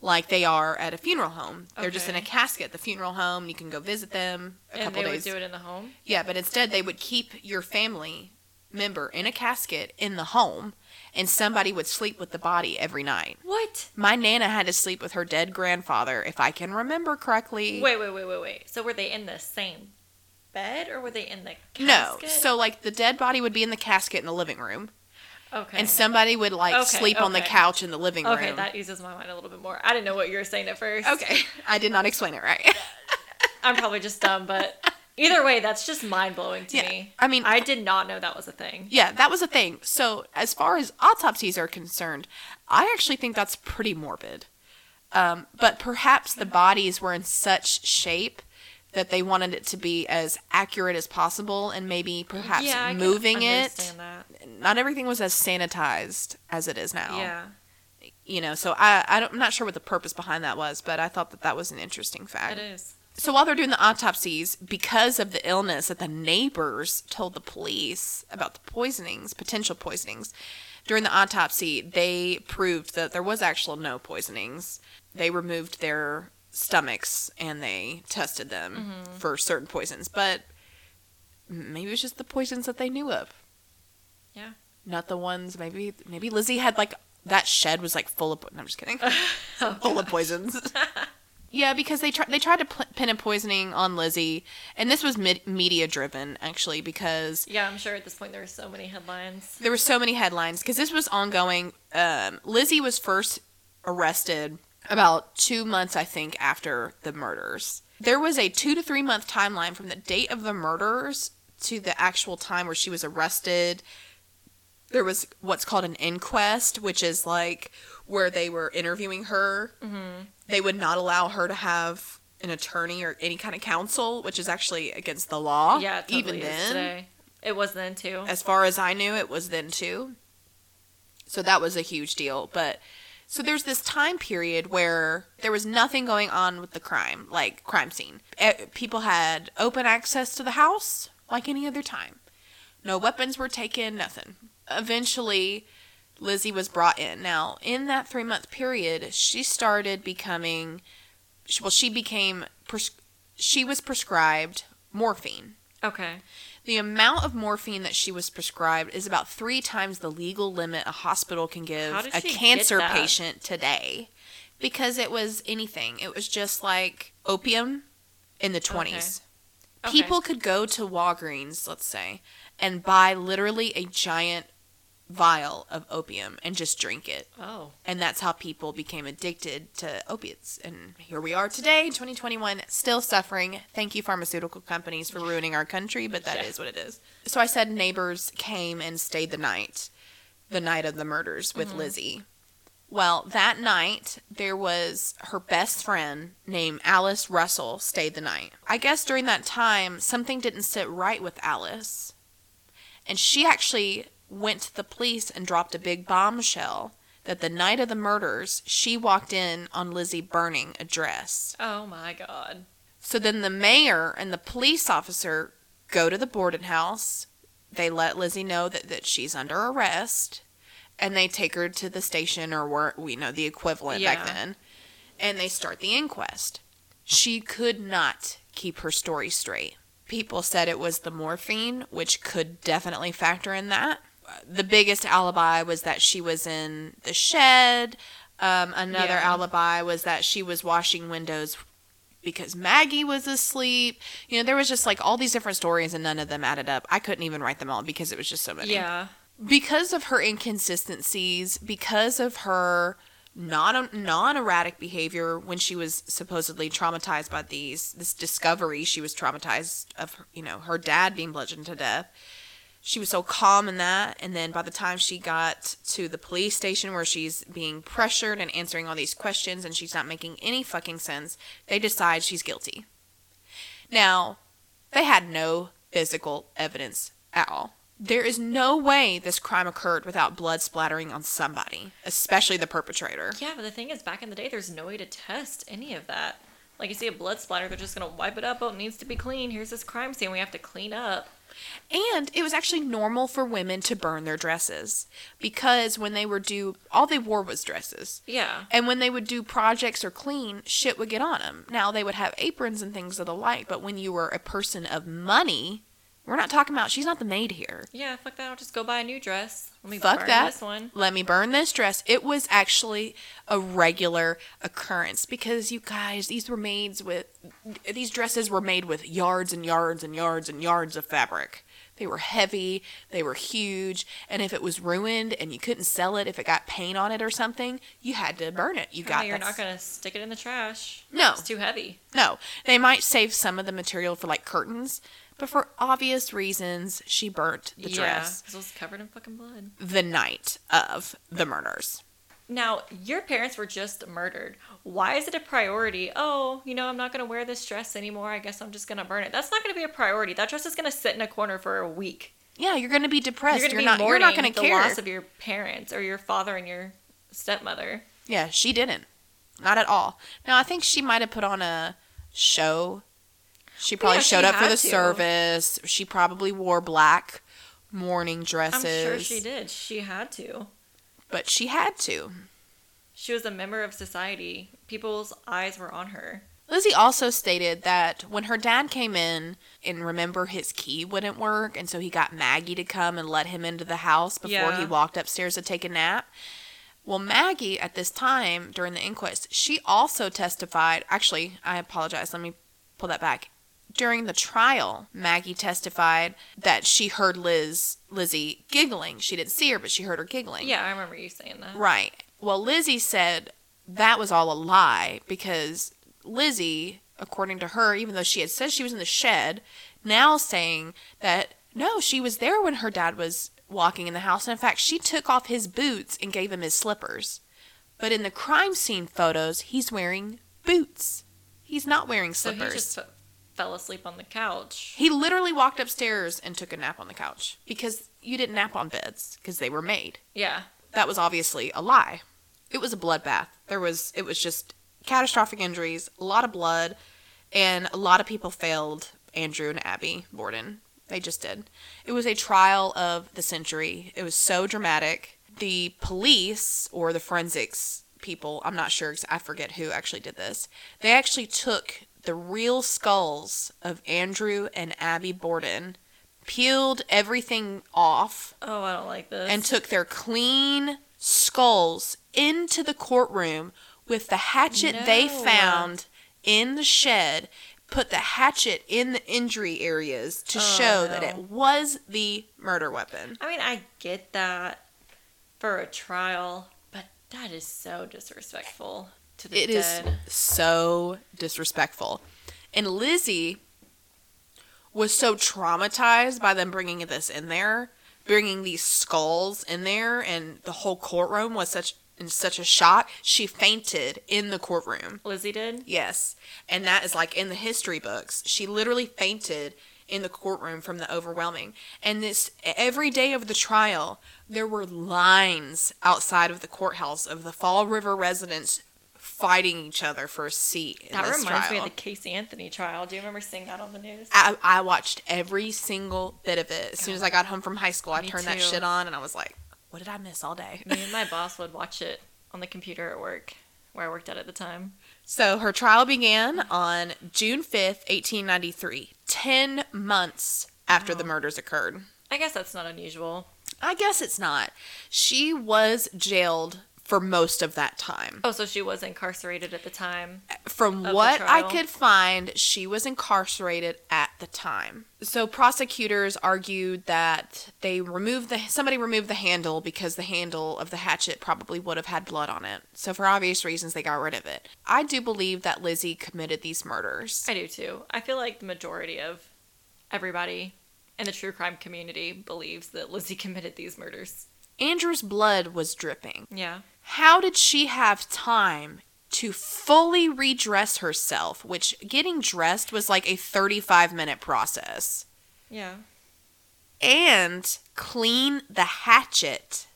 like they are at a funeral home. They're just in a casket at the funeral home. You can go visit them a and couple they days. would do it in the home? Yeah, but instead they would keep your family member in a casket in the home, and somebody would sleep with the body every night. What? My nana had to sleep with her dead grandfather, if I can remember correctly. Wait, wait, wait, wait, wait. So were they in the same bed or were they in the casket? no, so like the dead body would be in the casket in the living room, okay. and somebody would like Okay, sleep on the couch in the living room. Okay, that eases my mind a little bit more. I didn't know what you were saying at first. okay, I did not explain it right. I'm probably just dumb, but either way, that's just mind blowing to Yeah, me. I mean- I did not know that was a thing. Yeah, that was a thing. So, as far as autopsies are concerned, I actually think that's pretty morbid. Um, but perhaps the bodies were in such shape that they wanted it to be as accurate as possible and maybe perhaps yeah, moving it. understand That. Not everything was as sanitized as it is now. Yeah. You know, so I, I don't, I'm not sure what the purpose behind that was, but I thought that that was an interesting fact. It is. So while they're doing the autopsies, because of the illness that the neighbors told the police about the poisonings, potential poisonings, during the autopsy, they proved that there was actual no poisonings. They removed their stomachs and they tested them for certain poisons, but maybe it was just the poisons that they knew of. Yeah. Not the ones maybe maybe Lizzie had like that shed was like full of no, I'm just kidding. full of poisons. yeah, because they tried they tried to pl- pin a poisoning on Lizzie, and this was mid- media driven actually because Yeah, I'm sure at this point there were so many headlines. there were so many headlines because this was ongoing. Um, Lizzie was first arrested about two months, I think, after the murders. There was a two to three month timeline from the date of the murders to the actual time where she was arrested. There was what's called an inquest, which is like where they were interviewing her. Mm-hmm. They would not allow her to have an attorney or any kind of counsel, which is actually against the law. Yeah, totally even then. today. It was then too. As far as I knew, it was then too. So that was a huge deal. But so there's this time period where there was nothing going on with the crime, like crime scene. People had open access to the house like any other time. No weapons were taken, nothing. Eventually, Lizzie was brought in. Now, in that three month period, she started becoming, well, she became, pres- she was prescribed morphine. Okay. The amount of morphine that she was prescribed is about three times the legal limit a hospital can give a cancer patient today. Because it was anything. It was just like opium in the 20s. Okay. People could go to Walgreens, let's say, and buy literally a giant vial of opium and just drink it. Oh. And that's how people became addicted to opiates. And here we are today, 2021, still suffering. Thank you, pharmaceutical companies, for ruining our country, but that is Yeah. what it is. So I said neighbors came and stayed the night, the night of the murders Mm-hmm. with Lizzie. Well, that night, there was her best friend named Alice Russell stayed the night. I guess during that time, something didn't sit right with Alice. And she actually went to the police and dropped a big bombshell that the night of the murders, she walked in on Lizzie burning a dress. Oh my god. So then the mayor and the police officer go to the boarding house. They let Lizzie know that, that she's under arrest and they take her to the station or where we know the equivalent back then and they start the inquest. She could not keep her story straight. People said it was the morphine, which could definitely factor in that. The biggest alibi was that she was in the shed. Um, another Yeah. alibi was that she was washing windows because Maggie was asleep. You know, there was just like all these different stories and none of them added up. I couldn't even write them all because it was just so many. Yeah. Because of her inconsistencies, because of her non non erratic behavior when she was supposedly traumatized by these this discovery, she was traumatized of you know her dad being bludgeoned to death. She was so calm in that, and then by the time she got to the police station where she's being pressured and answering all these questions and she's not making any fucking sense, they decide she's guilty. Now, they had no physical evidence at all. There is no way this crime occurred without blood splattering on somebody, especially the perpetrator. Yeah, but the thing is, back in the day, there's no way to test any of that. Like, you see a blood splatter, they're just gonna wipe it up. Oh, it needs to be clean. Here's this crime scene we have to clean up. And it was actually normal for women to burn their dresses because when they were do all they wore was dresses. Yeah. And when they would do projects or clean, shit would get on them. Now they would have aprons and things of the like, but when you were a person of money, we're not talking about she's not the maid here. Yeah, fuck that. I'll just go buy a new dress. Let me Fuck burn that. this one. Let me burn this dress. It was actually a regular occurrence because you guys, these were made with these dresses were made with yards and yards and yards and yards of fabric. They were heavy, they were huge, and if it was ruined and you couldn't sell it if it got paint on it or something, you had to burn it. You got you're that's- not gonna stick it in the trash. No. It's too heavy. No, they might save some of the material for like curtains, but for obvious reasons, she burnt the yeah, dress because it was covered in fucking blood. the night of the murders. Now, your parents were just murdered. Why is it a priority? Oh, you know, I'm not going to wear this dress anymore. I guess I'm just going to burn it. That's not going to be a priority. That dress is going to sit in a corner for a week. Yeah, you're going to be depressed. You're You're, going to be not. You're not going to care. the loss of your parents or your father and your stepmother. Yeah, she didn't. Not at all. Now, I think she might have put on a show. She probably yeah, showed she up for the to. service. She probably wore black mourning dresses. I'm sure she did. She had to. But she had to. She was a member of society. People's eyes were on her. Lizzie also stated that when her dad came in and remember his key wouldn't work, and so he got Maggie to come and let him into the house before Yeah. he walked upstairs to take a nap. Well, Maggie at this time during the inquest, she also testified. Actually, I apologize. Let me pull that back. During the trial, Maggie testified that she heard Liz Lizzie giggling. She didn't see her, but she heard her giggling. Yeah, I remember you saying that. Right. Well, Lizzie said that was all a lie because Lizzie, according to her, even though she had said she was in the shed, now saying that no, she was there when her dad was walking in the house. And in fact, she took off his boots and gave him his slippers. But in the crime scene photos, he's wearing boots. He's not wearing So slippers. he just fell asleep on the couch. He literally walked upstairs and took a nap on the couch because you didn't nap on beds because they were made Yeah. that was obviously a lie. It was a bloodbath. There was it was just catastrophic injuries, a lot of blood, and a lot of people failed Andrew and Abby Borden. They just did. It was a trial of the century. It was so dramatic. The police or the forensics people, I'm not sure I forget who actually did this. They actually took the real skulls of Andrew and Abby Borden, peeled everything off, Oh, I don't like this. and took their clean skulls into the courtroom with the hatchet they found in the shed, put the hatchet in the injury areas to Oh, show that it was the murder weapon. I mean, I get that for a trial, but that is so disrespectful to the It is dead. so disrespectful. And Lizzie was so traumatized by them bringing this in there, bringing these skulls in there, and the whole courtroom was such in such a shock. She fainted in the courtroom. Lizzie did. Yes, and that is like in the history books. She literally fainted in the courtroom from the overwhelming. And this every day of the trial, there were lines outside of the courthouse of the Fall River residents fighting each other for a seat That reminds me of the Casey Anthony trial. Do you remember seeing that on the news? I, I watched every single bit of it. As soon as I got home from high school, I Me turned that shit on and I was like, what did I miss all day? Me and my boss would watch it on the computer at work, where I worked at at the time. So her trial began on June 5th, 1893, 10 months after the murders occurred. I guess that's not unusual. I guess it's not. She was jailed for most of that time. Oh, so she was incarcerated at the time. From what I could find, she was incarcerated at the time. So prosecutors argued that they removed the somebody removed the handle because the handle of the hatchet probably would have had blood on it. So for obvious reasons they got rid of it. I do believe that Lizzie committed these murders. I do too. I feel like the majority of everybody in the true crime community believes that Lizzie committed these murders. Andrew's blood was dripping. Yeah. How did she have time to fully redress herself, which getting dressed was like a 35 minute process, Yeah. and clean the hatchet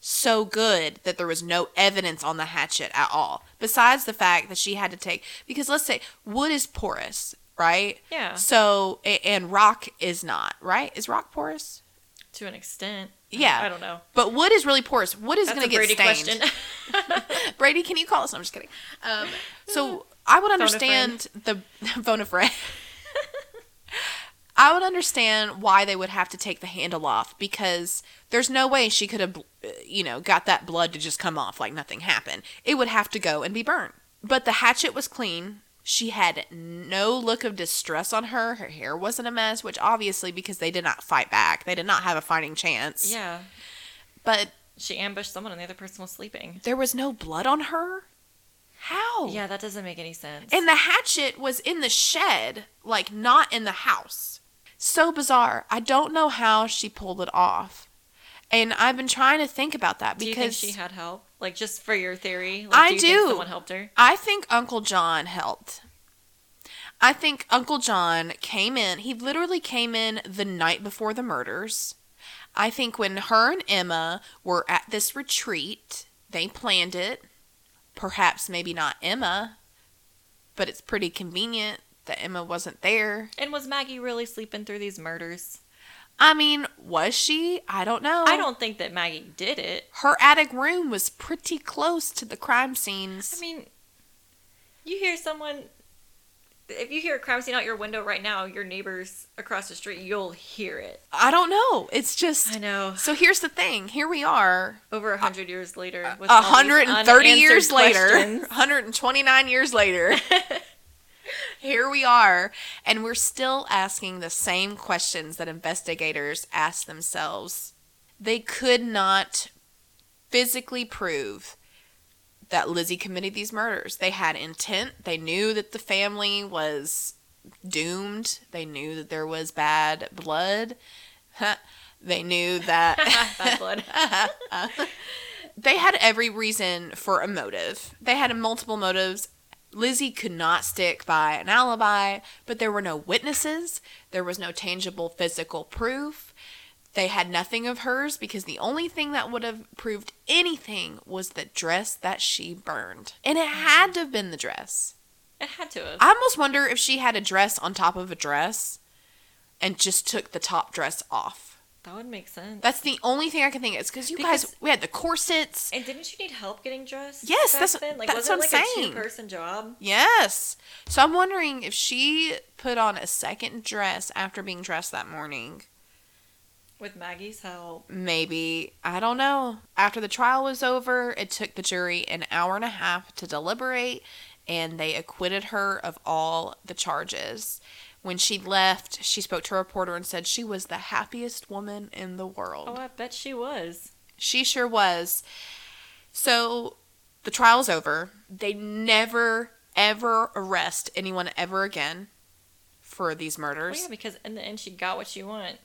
so good that there was no evidence on the hatchet at all? Besides the fact that she had to take, because let's say wood is porous, right? Yeah. So, and rock is not, right? Is rock porous? To an extent. Yeah. I don't know. But wood is really porous. Wood is going to get Brady stained. question. Brady, can you call us? No, I'm just kidding. Um, so I would understand the phone a friend. I would understand why they would have to take the handle off because there's no way she could have, you know, got that blood to just come off like nothing happened. It would have to go and be burnt. But the hatchet was clean. She had no look of distress on her. Her hair wasn't a mess, which obviously because they did not fight back, they did not have a fighting chance. yeah. But She ambushed someone and the other person was sleeping. there was no blood on her. How? Yeah, that doesn't make any sense. And the hatchet was in the shed, like not in the house. So bizarre. I don't know how she pulled it off. And I've been trying to think about that Do you think because she had help? Like just for your theory. Like, I do. You do. Think someone helped her. I think Uncle John helped. I think Uncle John came in. He literally came in the night before the murders. I think when her and Emma were at this retreat, they planned it. Perhaps maybe not Emma, but it's pretty convenient that Emma wasn't there. And was Maggie really sleeping through these murders? I mean, was she? I don't know. I don't think that Maggie did it. Her attic room was pretty close to the crime scenes. I mean, you hear someone. If you hear a crime scene out your window right now, your neighbors across the street, you'll hear it. I don't know. It's just I know. So here's the thing. Here we are, Over a hundred years later, with a 130 years unanswered later, questions. 129 years later. here we are, and we're still asking the same questions that investigators asked themselves. They could not physically prove that Lizzie committed these murders. They had intent. They knew that the family was doomed. They knew that there was bad blood. they knew that Bad blood. they had every reason for a motive. They had multiple motives. Lizzie could not stick by an alibi, but there were no witnesses. There was no tangible physical proof. They had nothing of hers because the only thing that would have proved anything was the dress that she burned. And it had to have been the dress. It had to have. I almost wonder if she had a dress on top of a dress and just took the top dress off. That would make sense. That's the only thing I can think of. It's because you guys, we had the corsets. and didn't you need help getting dressed? Yes, that's- then? like that's what it I'm like saying. a two-person job. Yes. So I'm wondering if she put on a second dress after being dressed that morning. With Maggie's help. Maybe. I don't know. After the trial was over, it took the jury an hour and a half to deliberate, and they acquitted her of all the charges. When she left, she spoke to a reporter and said she was the happiest woman in the world. Oh, I bet she was. She sure was. So the trial's over. They never, ever arrest anyone ever again for these Well, murders. yeah, because in the end, she got what she wanted.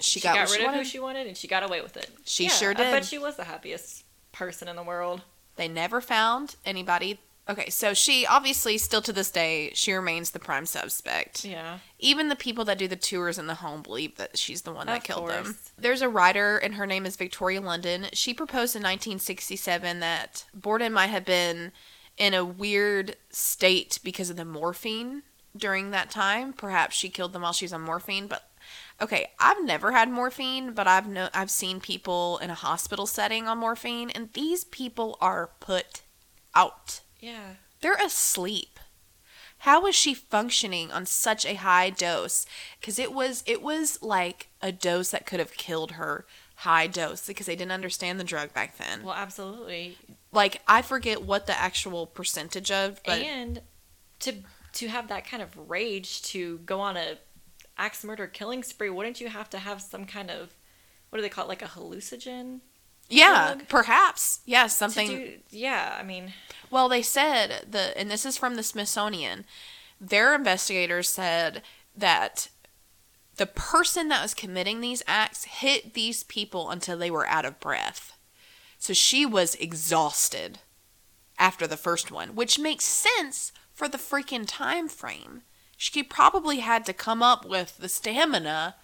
she, She, got, got, what rid she of wanted. who she wanted, and she got away with it. She Yeah, sure I did. bet she was the happiest person in the world. They never found anybody. Okay, so she obviously still to this day she remains the prime suspect. Yeah. Even the people that do the tours in the home believe that she's the one that Of killed them. There's a writer and her name is Victoria London. She proposed in 1967 that Borden might have been in a weird state because of the morphine during that time. Perhaps she killed them while she was on morphine, but okay, I've never had morphine, but I've no I've seen people in a hospital setting on morphine and these people are put out. Yeah. They're asleep. How was she functioning on such a high dose? Because it was it was like a dose that could have killed her. High dose because they didn't understand the drug back then. Well, absolutely. Like I forget what the actual percentage of, but and to to have that kind of rage to go on a axe murder killing spree, wouldn't you have to have some kind of what do they call it, like a hallucinogen? Yeah, drug? perhaps yes, To something. do, yeah, I mean, Well, they said the and this is from the Smithsonian. Their investigators said that the person that was committing these acts hit these people until they were out of breath. So she was exhausted after the first one, which makes sense for the freaking time frame. She probably had to come up with the stamina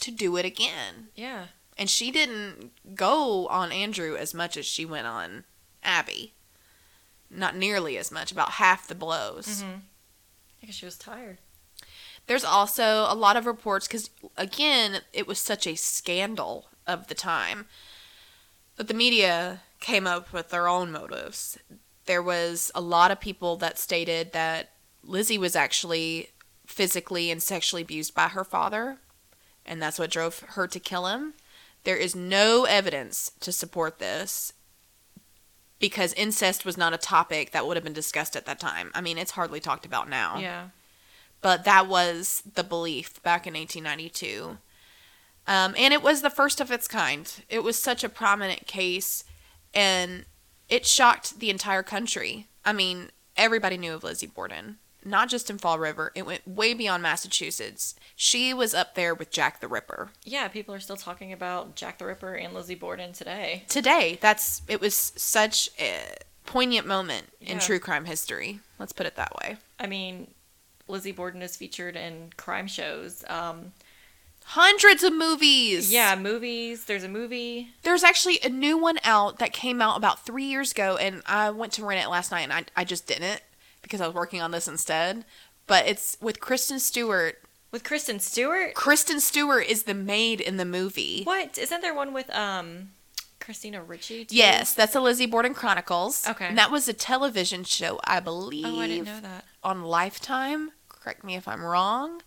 to do it again. yeah. And she didn't go on Andrew as much as she went on Abby. Not nearly as much, about half the blows. Mm-hmm. Because she was tired. There's also a lot of reports, because again, it was such a scandal of the time, that the media came up with their own motives. There was a lot of people that stated that Lizzie was actually physically and sexually abused by her father, and that's what drove her to kill him. There is no evidence to support this because incest was not a topic that would have been discussed at that time. I mean, it's hardly talked about now Yeah. but that was the belief back in 1892. Um, and it was the first of its kind. It was such a prominent case, and it shocked the entire country. I mean, everybody knew of Lizzie Borden. Not just in Fall River, it went way beyond Massachusetts. She was up there with Jack the Ripper. Yeah, people are still talking about Jack the Ripper and Lizzie Borden today. Today, that's it was such a poignant moment in true crime history. Let's put it that way. I mean, Lizzie Borden is featured in crime shows. Um, Hundreds of movies. yeah, movies. There's a movie. There's actually a new one out that came out about three years ago, and I went to rent it last night, and I, I just didn't because I was working on this instead. But it's with Kristen Stewart. With Kristen Stewart? Kristen Stewart is the maid in the movie. What? Isn't there one with um Christina Ricci? too? Yes, that's the Lizzie Borden Chronicles. Okay. And that was a television show, I believe, Oh, I didn't know that. on Lifetime. Correct me if I'm wrong.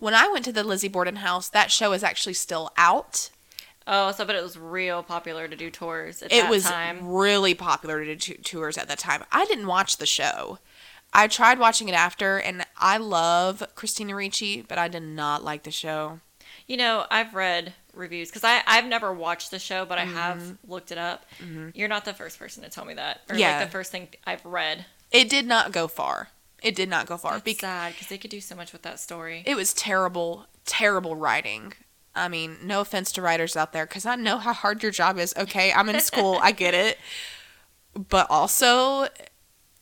When I went to the Lizzie Borden house, that show is actually still out. Oh, so but it was real popular to do tours at it was time. really popular to do tours at that time. I didn't watch the show. I tried watching it after, and I love Christina Ricci, but I did not like the show. You know, I've read reviews because I I've never watched the show, but I Mm-hmm. have looked it up. You're not the first person to tell me that, or Yeah. like the first thing I've read. It did not go far. It did not go far. That's sad because they could do so much with that story. it was terrible, terrible writing. I mean, no offense to writers out there, because I know how hard your job is. Okay, I'm in school, I get it. But also,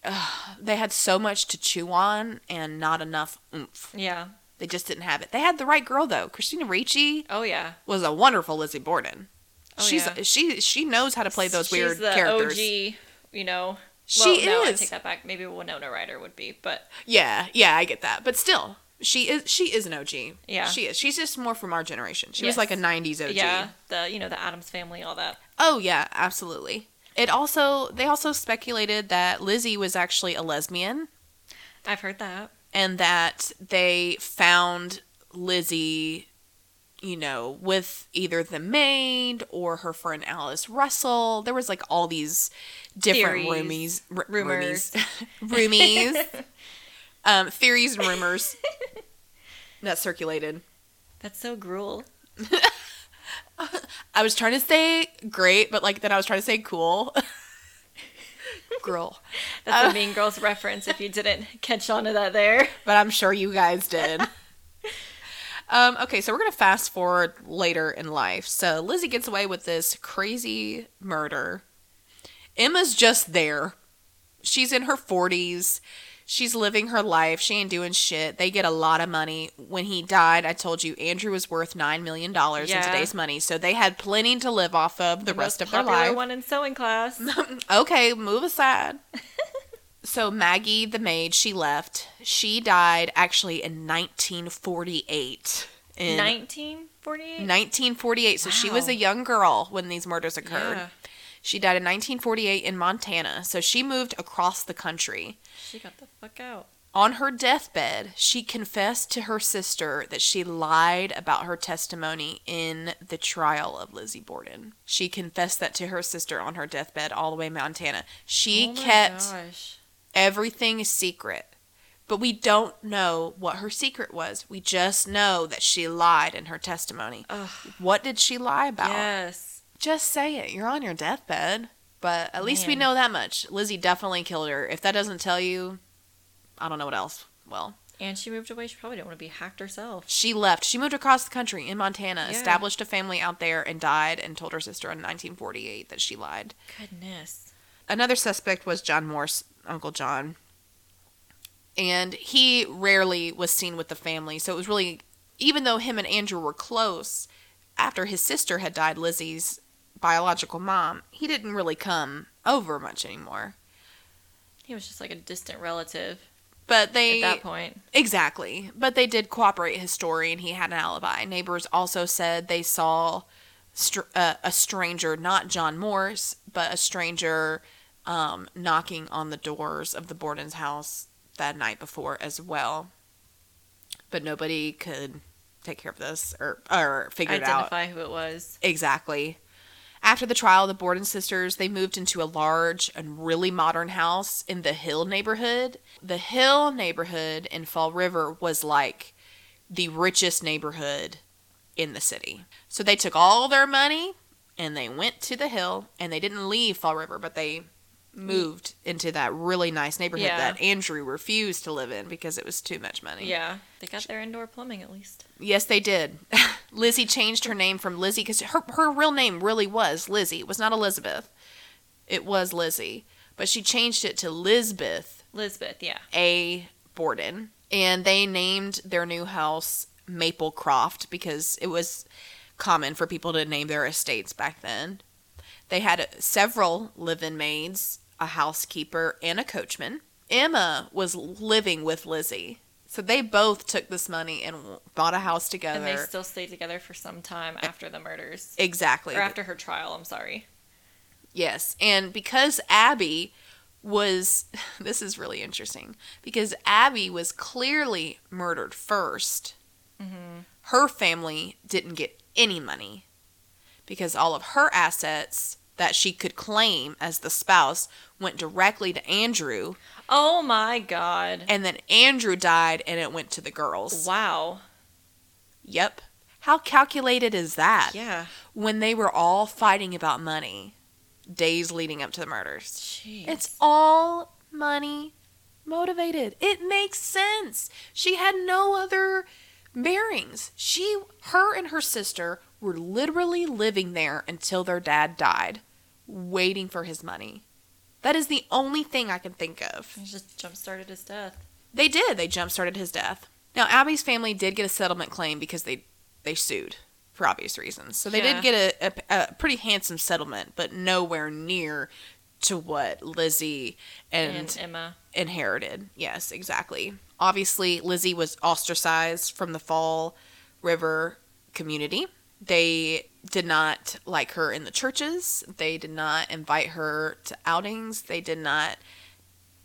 ugh, they had so much to chew on and not enough oomph. yeah. They just didn't have it. They had the right girl though. Christina Ricci Oh yeah. was a wonderful Lizzie Borden. Oh, She's yeah. she she knows how to play those weird She's the characters. OG. You know. She well, no, I is. take that back. Maybe Winona Ryder would be, but Yeah, yeah, I get that. But still, she is she is an OG. Yeah. she is. She's just more from our generation. She was like a '90s OG. yeah, the you know the Addams family, all that. Oh yeah, absolutely. It also they also speculated that Lizzie was actually a lesbian I've heard that. and that they found Lizzie you know with either the maid or her friend Alice Russell. There was like all these different Theories, roomies, r- rumors. roomies, roomies, um, theories and rumors that circulated. That's so gruel. I was trying to say great, but like then I was trying to say cool. Girl. That's Uh, a Mean Girls reference. If you didn't catch on to that there. but I'm sure you guys did. um, okay, so we're gonna fast forward later in life. So Lizzie gets away with this crazy murder. Emma's just there. She's in her 40s. She's living her life. She ain't doing shit. They get a lot of money. When he died, I told you Andrew was worth nine million dollars in today's money, so they had plenty to live off of the, rest most of their life. one in sewing class. okay, move aside. so Maggie, the maid, she left. She died actually in 1948. In 1948. 1948. So she was a young girl when these murders occurred. Yeah. She died in 1948 in Montana. So she moved across the country. She got the fuck out. On her deathbed, she confessed to her sister that she lied about her testimony in the trial of Lizzie Borden. She confessed that to her sister on her deathbed all the way in Montana. She oh kept Gosh. everything secret. But we don't know what her secret was. We just know that she lied in her testimony. Ugh. What did she lie about? Yes. Just say it. You're on your deathbed. But at least we know that much. Lizzie definitely killed her. If that doesn't tell you, I don't know what else. Well, And she moved away. She probably didn't want to be hacked herself. she left. She moved across the country in Montana, Yeah. established a family out there, and died and told her sister in 1948 that she lied. Goodness. Another suspect was John Morse, Uncle John. And he rarely was seen with the family. So it was really, even though him and Andrew were close, after his sister had died, Lizzie's biological mom, he didn't really come over much anymore. He was just like a distant relative But they. at that point. Exactly. But they did cooperate his story and he had an alibi. Neighbors also said they saw str- uh, a stranger, not John Morse, but a stranger um, knocking on the doors of the Borden's house that night before as well. But nobody could take care of this or, or figure it out. Identify who it was. Exactly. After the trial, the Borden sisters they moved into a large and really modern house in the Hill neighborhood. The Hill neighborhood in Fall River was like the richest neighborhood in the city. So they took all their money and they went to the Hill and they didn't leave Fall River, but they moved into that really nice neighborhood Yeah. that Andrew refused to live in because it was too much money. Yeah. They got their indoor plumbing at least. Yes, they did. Lizzie changed her name from Lizzie because her, her real name really was Lizzie. It was not Elizabeth. It was Lizzie. But she changed it to Lizbeth Lizbeth, yeah. A. Borden. And they named their new house Maplecroft because it was common for people to name their estates back then. They had several live in maids, a housekeeper, and a coachman. Emma was living with Lizzie. So they both took this money and bought a house together. And they still stayed together for some time after the murders. exactly. Or after her trial, I'm sorry. Yes. And because Abby was, this is really interesting, because Abby was clearly murdered 1st mm-hmm. her family didn't get any money because all of her assets that she could claim as the spouse went directly to Andrew. Oh my god. And then Andrew died and it went to the girls. Wow. Yep. How calculated is that? Yeah. When they were all fighting about money days leading up to the murders. Jeez. It's all money motivated. It makes sense. She had no other bearings. She her and her sister were literally living there until their dad died, waiting for his money. That is the only thing I can think of. It just jump started his death. They did. They jump started his death. Now Abby's family did get a settlement claim because they they sued for obvious reasons. So they Yeah. did get a, a, a pretty handsome settlement, but nowhere near to what Lizzie and, And, Emma. inherited. Yes, exactly. Obviously, Lizzie was ostracized from the Fall River community. They did not like her in the churches. They did not invite her to outings. They did not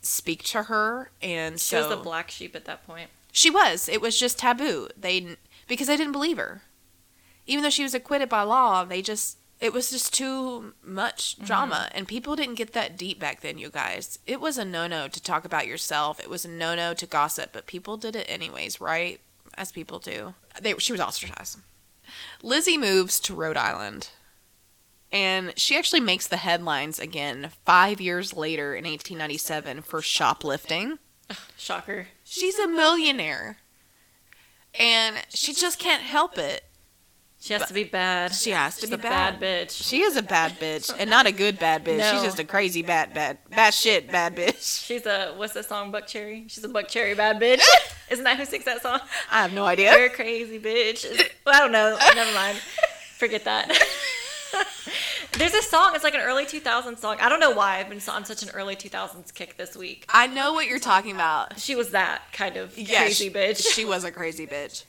speak to her, and She so was the black sheep at that point. she was. It was just taboo. They because they didn't believe her, even though she was acquitted by law. They just it was just too much mm-hmm. drama, and people didn't get that deep back then. You guys, it was a no no to talk about yourself. It was a no no to gossip, but people did it anyways, right? As people do. They she was ostracized. Lizzie moves to Rhode Island. And she actually makes the headlines again five years later in 1897 for shoplifting. Shocker. She's a millionaire. And she just can't help it. She has to be bad. She has to She's be a bad. bad bitch. She is a bad bitch, and not a good bad bitch. No. She's just a crazy bad, bad, bad shit, bad bitch. She's a what's that song? Buck Cherry. She's a Buckcherry bad bitch. Isn't that who sings that song? I have no idea. You're a crazy bitch. Well, I don't know. Never mind. Forget that. There's a song. It's like an early 2000s song. I don't know why I've been on such an early 2000s kick this week. I know what you're talking about. She was that kind of Yeah, crazy she- bitch. She was a crazy bitch.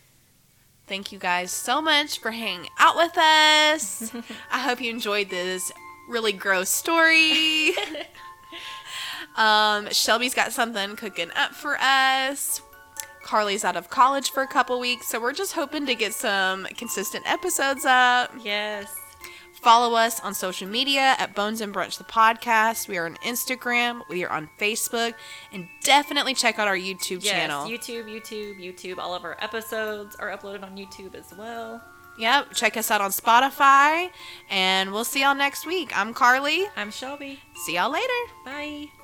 Thank you guys so much for hanging out with us. I hope you enjoyed this really gross story. um, Shelby's got something cooking up for us. Carly's out of college for a couple weeks, so we're just hoping to get some consistent episodes up. yes. Follow us on social media at Bones and Brunch the podcast. We are on Instagram, we are on Facebook, and definitely check out our YouTube Yes. channel. YouTube, YouTube, YouTube. All of our episodes are uploaded on YouTube as well. Yep, check us out on Spotify, and we'll see y'all next week. I'm Carly. I'm Shelby. See y'all later. Bye.